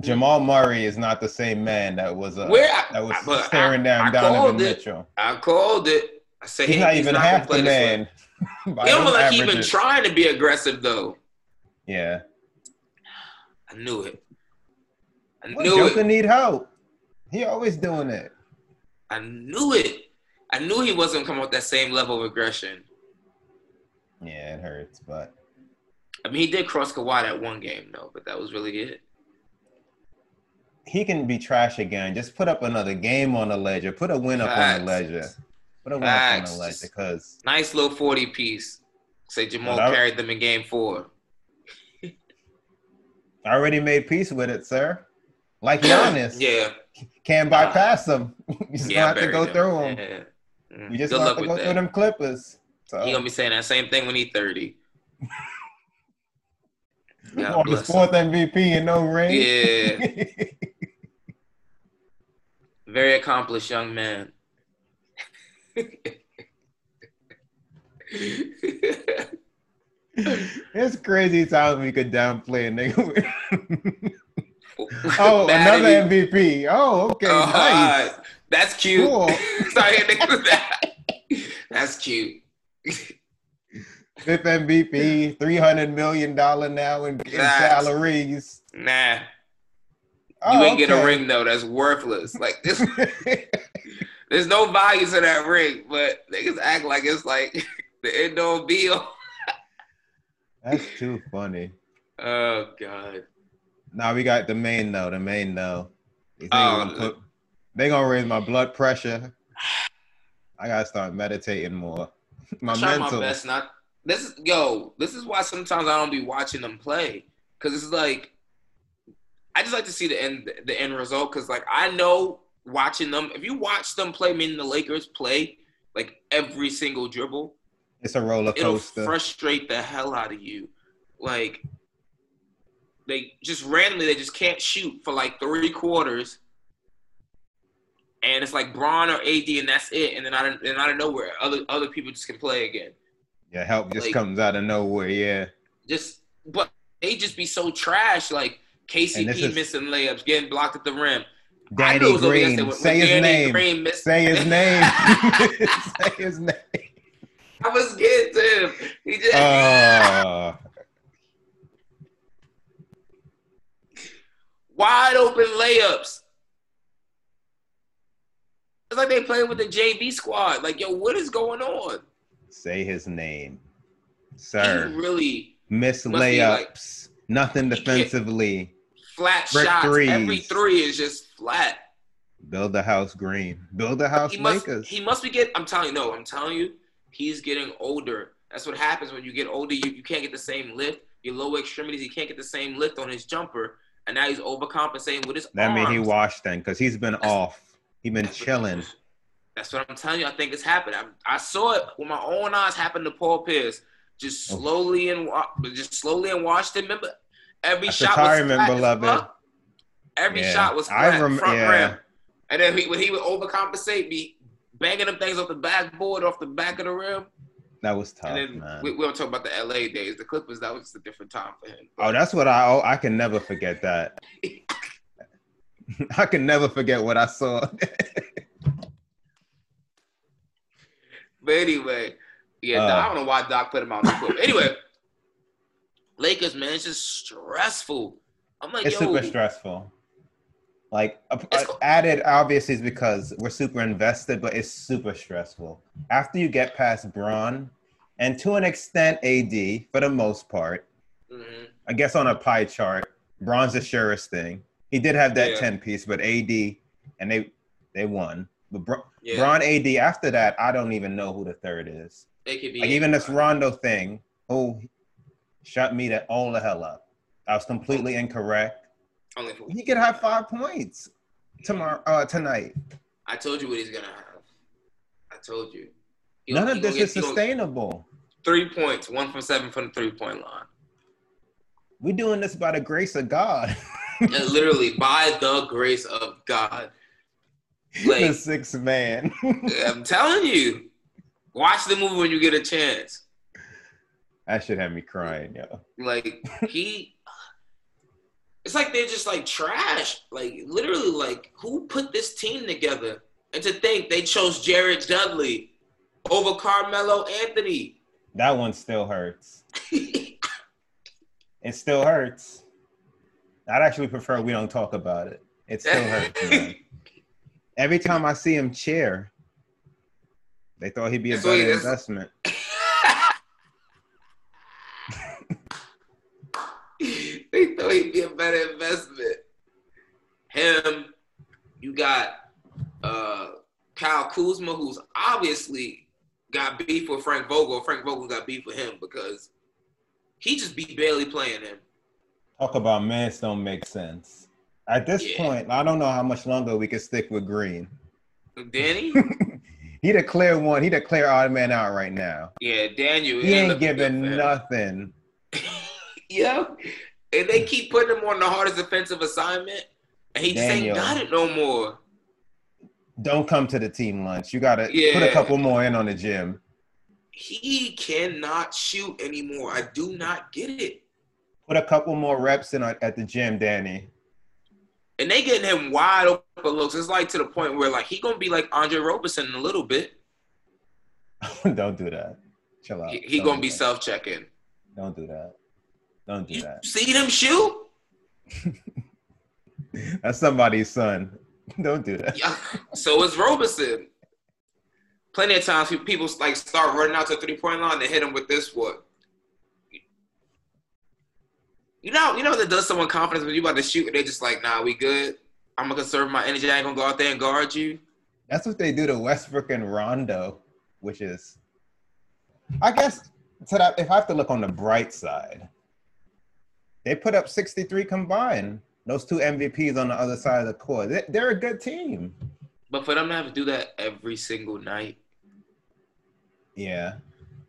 Jamal Murray is not the same man that was uh, Where I- that was I- staring I- down I Donovan it. Mitchell. I called it. I said He's (laughs) he- not even half the man. He almost like he even trying to be aggressive though. Yeah. I knew it. I Well, knew Joker it. need help. He always doing it. I knew it. I knew he wasn't coming with that same level of aggression. Yeah, it hurts, but I mean, he did cross Kawhi that one game though, but that was really it. he can be trash again. Just put up another game on the ledger. Put a win up on the ledger. Put a win up on the ledger because Nice little forty piece. Say Jamal that- carried them in game four. I already made peace with it, sir. Like Giannis, yeah. can't bypass them. (laughs) you just Yeah, have to go through them. Yeah. You just Good have to go through them Clippers. So He gonna be saying that same thing when he thirty. God on his bless him. fourth MVP and no ring. Yeah, very accomplished young man. (laughs) it's crazy times we could downplay a nigga. oh, another. MVP. Oh, okay, Oh, nice. That's cute. Cool. (laughs) Sorry, nigga, that. That's cute. Fifth MVP, three hundred million dollar now in, in Facts. salaries. Nah, oh, you Oh, ain't get a ring though. That's worthless. Like this, (laughs) there's no value to that ring, but niggas act like it's like (laughs) the end all be all. (laughs) That's too funny. Oh God. Now we got the main though. The main though. You Oh, gonna put- they gonna raise my blood pressure. I gotta start meditating more. My I'm trying mental. my best not. This is yo. This is why sometimes I don't be watching them play because it's like I just like to see the end the end result because like I know watching them. If you watch them play, meaning the Lakers play like every single dribble, It's a roller it'll coaster. frustrate the hell out of you. Like they just randomly they just can't shoot for like three quarters. And it's like Bron or AD, and that's it. And then out of, and out of nowhere, other other people just can play again. Yeah, help just like- comes out of nowhere. Yeah. just but they just be so trash. Like KCP is- missing layups, getting blocked at the rim. Danny it was over Green. when- Say when his Danny name. Green missed- Say his (laughs) name. (laughs) Say his name. I was getting to him. He just Uh, wide open layups. It's like they playing with the JV squad. Like, yo, what is going on? Say his name, He sir. really Miss be like- layups. Nothing defensively. flat Brick shots. threes. Every three is just flat. Build the house green. Build the house He must. He must be getting. I'm telling you, no. I'm telling you, he's getting older. That's what happens when you get older. You, you can't get the same lift. Your lower extremities, he can't get the same lift on his jumper, and now he's overcompensating with his that mean he washed then because he's been That's- off. He been chilling. That's what I'm telling you. I think it's happened. I, I saw it with my own eyes happen to Paul Pierce. Just Oh. slowly and just slowly and watched it. Remember, every That's shot was as beloved. Every Yeah. shot was I flat, rem- front yeah. rim. And then he, when he would overcompensate, be banging them things off the backboard, off the back of the rim. That was tough, and then man. we, we don't talk about the LA days. The Clippers, that was just a different time for him. oh, that's what I. Oh, I can never forget that. (laughs) (laughs) I can never forget what I saw. (laughs) But anyway, yeah, Uh. I don't know why Doc put him out on the court. Anyway, (laughs) Lakers, man, it's just stressful. I'm like, it's yo, super stressful. Like added, obviously, is because we're super invested, but it's super stressful. After you get past Bron, and to an extent, AD for the most part, Mhm. I guess on a pie chart, Bron's the surest thing. He did have that Yeah. ten piece, but AD and they they won. But Bra- Yeah. Bron AD after that, I don't even know who the third is. They could be Like even this Rondo thing, oh, shut me to all the hell up. I was completely incorrect. Only for, He could have five points tomorrow, uh, tonight. I told you what he's gonna have. I told you. He None of this is get- sustainable. Three points, one from seven from the three point line. We're doing this by the grace of God. (laughs) Literally, by the grace of God. (laughs) the Like, sixth man. I'm telling you, watch the movie when you get a chance. that should have me crying, yo. Like he, it's like they're just like trash. Like literally, like who put this team together? And to think they chose Jared Dudley over Carmelo Anthony. That one still hurts. (laughs) It still hurts. I'd actually prefer we don't talk about it. It still (laughs) hurts. Every time I see him cheer, they thought he'd be a That's what he better investment. (laughs) they thought he'd be a better investment. Him, you got uh Kyle Kuzma, who's obviously got beef with Frank Vogel. Frank Vogel got beef with him because he just be barely playing him. Talk about minutes don't make sense. At this Yeah. point, I don't know how much longer we can stick with Green. Danny, (laughs) he the clear one. He the clear odd man out right now. yeah, Daniel, He ain't giving nothing. (laughs) Yeah, and they keep putting him on the hardest defensive assignment, and he just ain't got it no more. Don't come to the team lunch. You gotta put a couple more in on the gym. He cannot shoot anymore. I do not get it. Put a couple more reps in at the gym, Danny. And they getting him wide open looks. It's like to the point where like he gonna be like Andre Roberson in a little bit. (laughs) don't do that. Chill out. He, he gonna be self checking. Don't do that. Don't do You that. see them shoot? (laughs) That's somebody's son. (laughs) Don't do that. Yeah. So is Roberson. Plenty of times people like start running out to three point line and hit him with this what? You know, you know that does someone confidence when you about to shoot and they're just like, nah, we good. I'm gonna conserve my energy. I ain't gonna go out there and guard you. That's what they do to Westbrook and Rondo, which is, I guess, so that if I have to look on the bright side, they put up 63 combined. Those two MVPs on the other side of the court. They, they're a good team. But for them to have to do that every single night, Yeah.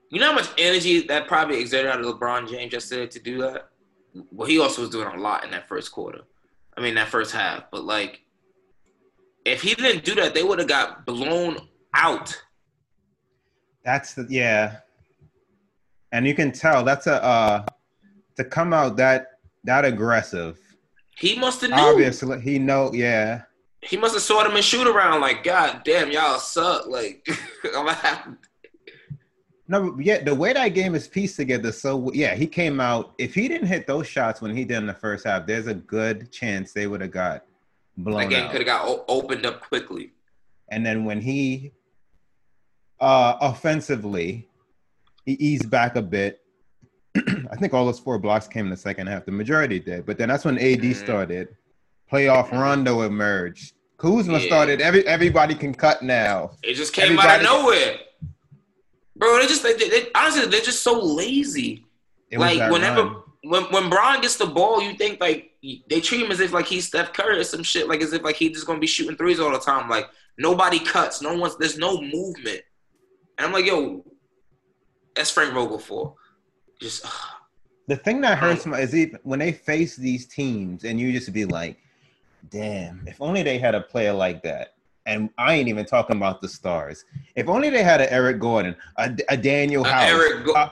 you know how much energy that probably exerted out of LeBron James yesterday to do that. Well, he also was doing a lot in that first quarter. I mean, that first half. But like, if he didn't do that, they would have got blown out. That's the yeah. And you can tell that's a uh to come out that that aggressive. He must have knew. Obviously, he know yeah. He must have saw them and shoot around. Like, God damn, y'all suck. Like, (laughs) I'm gonna have No, but yeah, the way that game is pieced together. So yeah, he came out. If he didn't hit those shots when he did in the first half, there's a good chance they would have got blown that game could have got o- opened up quickly. And then when he uh offensively, he eased back a bit. (clears throat) I think all those four blocks came in the second half. The majority did, but then that's when AD Mhm. started. Playoff Rondo emerged. Kuzma Yeah. started. Every everybody can cut now. It just came out of Everybody- nowhere, bro. They just they, they, honestly they're just so lazy. It like whenever run. when when Bron gets the ball, you think like they treat him as if like he's Steph Curry or some shit, like as if like he's just gonna be shooting threes all the time. Like nobody cuts, no one's there's no movement, and I'm like, yo, that's Frank Vogel for just The thing that hurts me is even when they face these teams, and you just be like, "Damn! If only they had a player like that." And I ain't even talking about the stars. If only they had an Eric Gordon, a, a Danuel House, Eric. Go- uh,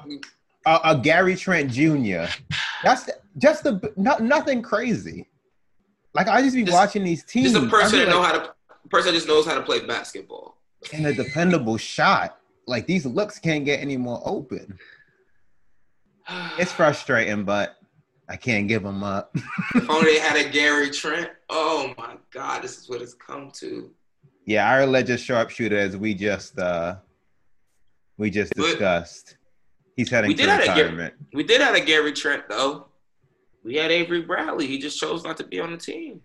a, a Gary Trent Jr. That's just the no, nothing crazy. Like I just be Just- watching these teams. just a person that be know how to person just knows how to play basketball. and a dependable shot. Like these looks can't get any more open. It's (sighs) frustrating, but I can't give them up. if only they (laughs) had a Gary Trent. Oh my God, this is what it's come to. Yeah, our alleged sharpshooter, as we just uh we just discussed, he's heading We to did have a Gary- retirement. We did have a Gary Trent though. We had Avery Bradley. He just chose not to be on the team.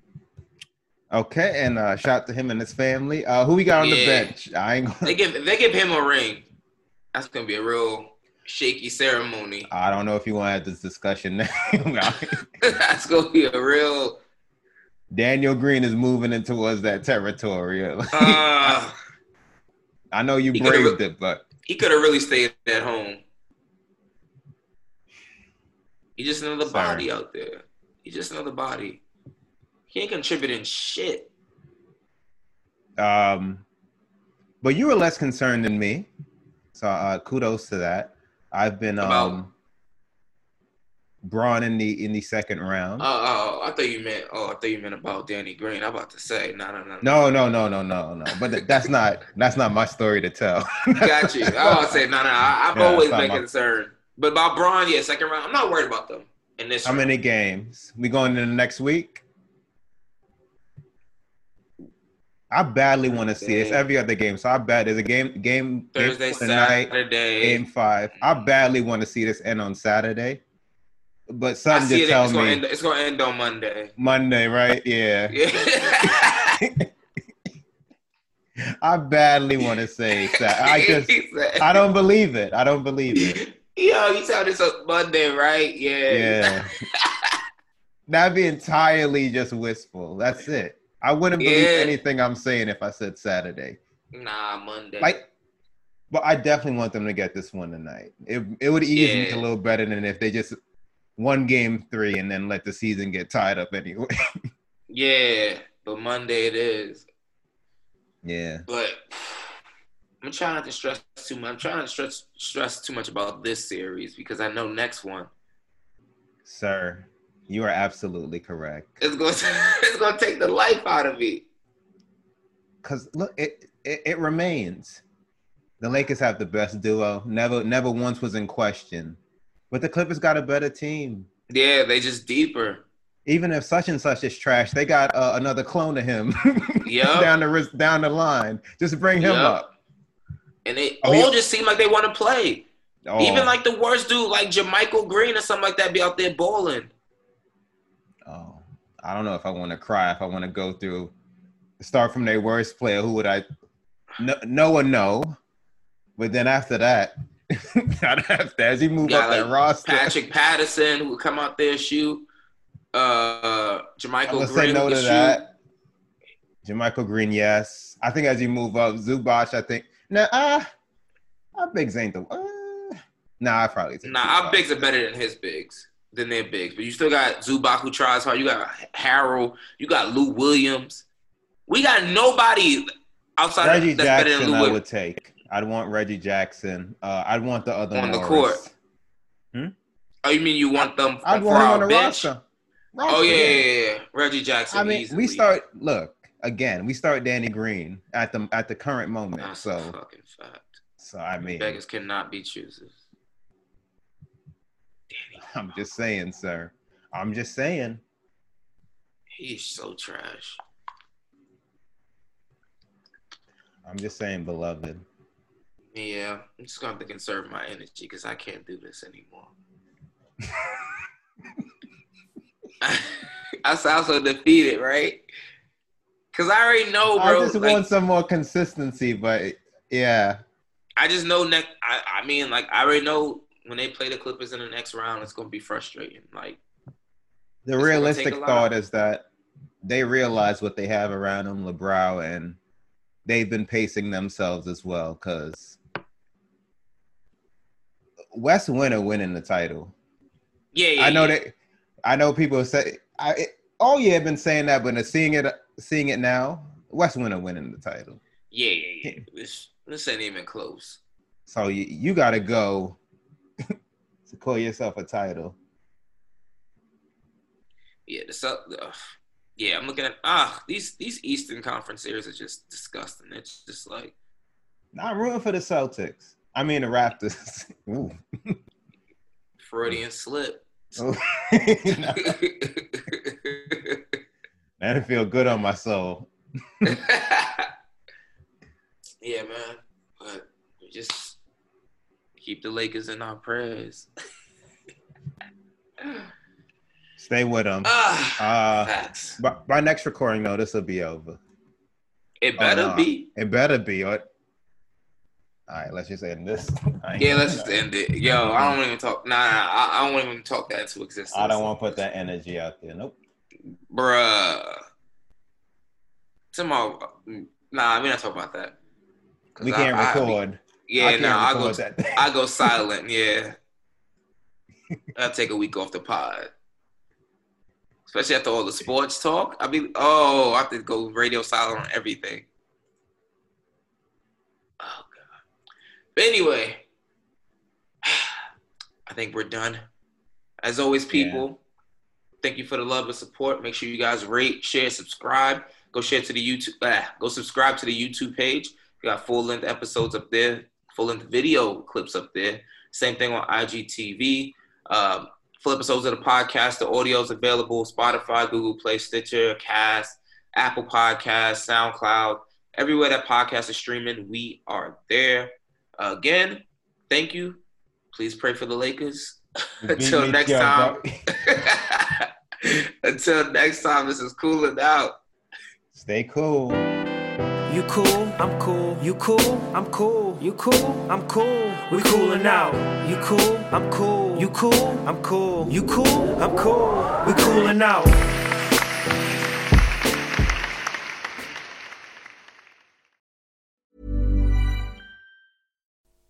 Okay, and uh shout to him and his family. Uh who we got on the bench? I ain't They gonna, They give they give him a ring. That's gonna be a real shaky ceremony. I don't know if you want to have this discussion now. (laughs) (laughs) That's gonna be a real. Daniel Green is moving in towards that territory. (laughs) Uh, I know you braved it, but he could have really stayed at home. He's just another Sorry. body out there. He's just another body. He ain't contributing shit. um but you were less concerned than me. So uh kudos to that. I've been About- um Bron in the in the second round. Oh, oh, oh, I thought you meant. Oh, I thought you meant about Danny Green. I'm about to say, no, no, no. No, no, no, no, no, no. But th- that's not that's not my story to tell. (laughs) Got you. I was say, no, no. I, I've always been my- concerned. But about Bron, yeah, second round. I'm not worried about them in this. How round. many games? We going into the next week? I badly want to see it. It's every other game. So I bet there's a game game Thursday, game tonight, Saturday. game five. I badly want to see this end on Saturday. But something just it. It's me gonna, end, it's gonna end on Monday. Monday, right? Yeah. Yeah. (laughs) I badly want to say that. I (laughs) just I don't believe it. I don't believe it. Yo, you tell this on Monday, right? Yeah. Yeah. (laughs) That'd be entirely just wistful. That's it. I wouldn't believe Yeah. anything I'm saying if I said Saturday. Nah, Monday. Like, but I definitely want them to get this one tonight. It it would ease me a little better than if they just won game three and then let the season get tied up anyway. (laughs) yeah, but Monday it is. yeah. But I'm trying not to stress too much. I'm trying to stress stress too much about this series because I know next one Sir, you are absolutely correct. is going to, it's going (laughs) to take the life out of me. Cause look, it, it it remains. The Lakers have the best duo. Never never once was in question. But the Clippers got a better team. Yeah, they just deeper. Even if such and such is trash, they got uh, another clone of him (laughs) Yup. down the down the line. Just bring him Yup. up. And they Oh, all yeah. just seem like they want to play. Oh, Even like the worst dude, like JaMychal Green or something like that, be out there balling. I don't know if I want to cry, if I want to go through, start from their worst player. Who would I? No, no one know. But then after that, (laughs) after as you move up got, that roster, Patrick Patterson who would come out there shoot. Uh, JaMychal Green say no to shoot. that. JaMychal Green, yes. I think as you move up, Zubac, I think. Nah, uh, our bigs ain't the. Uh, nah, I probably. Nah, our bigs are better than his bigs, than their bigs. But you still got Zubac who tries hard. You got Harrell. You got Lou Williams. We got nobody outside Reggie of, that's better than Lou I Williams would take. I'd want Reggie Jackson. Uh, I'd want the other on the Morris. court. Oh, you mean you want them I'd for want him our on the bench? roster. Oh Roster, yeah, yeah, yeah, yeah. Reggie Jackson. I mean, easily. we start. Look again. We start Danny Green at the at the current moment. That's So, a fucking fact. so I mean, Beggars cannot be choosers. Danny. (laughs) I'm just saying, sir. I'm just saying. He's so trash. I'm just saying, beloved. Yeah, I'm just gonna have to conserve my energy because I can't do this anymore. (laughs) I sound so defeated, right? Because I already know, bro. I bro. just like, want some more consistency, but yeah, I just know next. I, I mean, like I already know when they play the Clippers in the next round, it's gonna be frustrating. Like, the realistic take a lot. thought is that they realize what they have around them, LeBron, and they've been pacing themselves as well. Because West Winter winning the title. yeah, yeah I know yeah. that. I know people say, I it, all year been saying that, but seeing it, seeing it now, West Winter winning the title. Yeah, yeah, yeah. This, this ain't even close. So you, you got to go (laughs) to call yourself a title. Yeah, the ugh. yeah. I'm looking at ah these these Eastern Conference series are just disgusting. It's just like I'm rooting for the Celtics. I mean the Raptors. (laughs) Ooh. Freudian slip. Ooh. (laughs) That'd feel good on my soul. (laughs) yeah, man. But we just keep the Lakers in our prayers. Stay with them. ah, Uh, by, by next recording, though, this will be over. It Oh, better no. be. It better be. Or... All right, let's just end this. (laughs) Yeah, let's just end it. Yo, I don't even talk. Nah, nah I, I don't even talk that into existence. I don't want to put that energy out there. Nope. bruh. Tomorrow, nah, we not talk about that. We can't I- record. yeah, I can't no, I go. I go (laughs) silent. Yeah, (laughs) I'll take a week off the pod, especially after all the sports talk. I be oh, I have to go radio silent on everything. Oh god. But anyway, (sighs) I think we're done. As always, people, thank you for the love and support. Make sure you guys rate, share, subscribe. Go share to the YouTube. Ah, go subscribe to the YouTube page. We got full length episodes up there, full length video clips up there. Same thing on IGTV. Um, full episodes of the podcast. The audio is available Spotify, Google Play, Stitcher, Cast, Apple Podcasts, SoundCloud, everywhere that podcast is streaming. We are there. Again, thank you. Please pray for the Lakers. (laughs) Until next time. (laughs) Until next time, this is cooling out. Stay cool. You cool, I'm cool. You cool, I'm cool. You cool, I'm cool. We coolin' out. You cool, I'm cool. You cool, I'm cool. You cool, I'm cool. We coolin' out.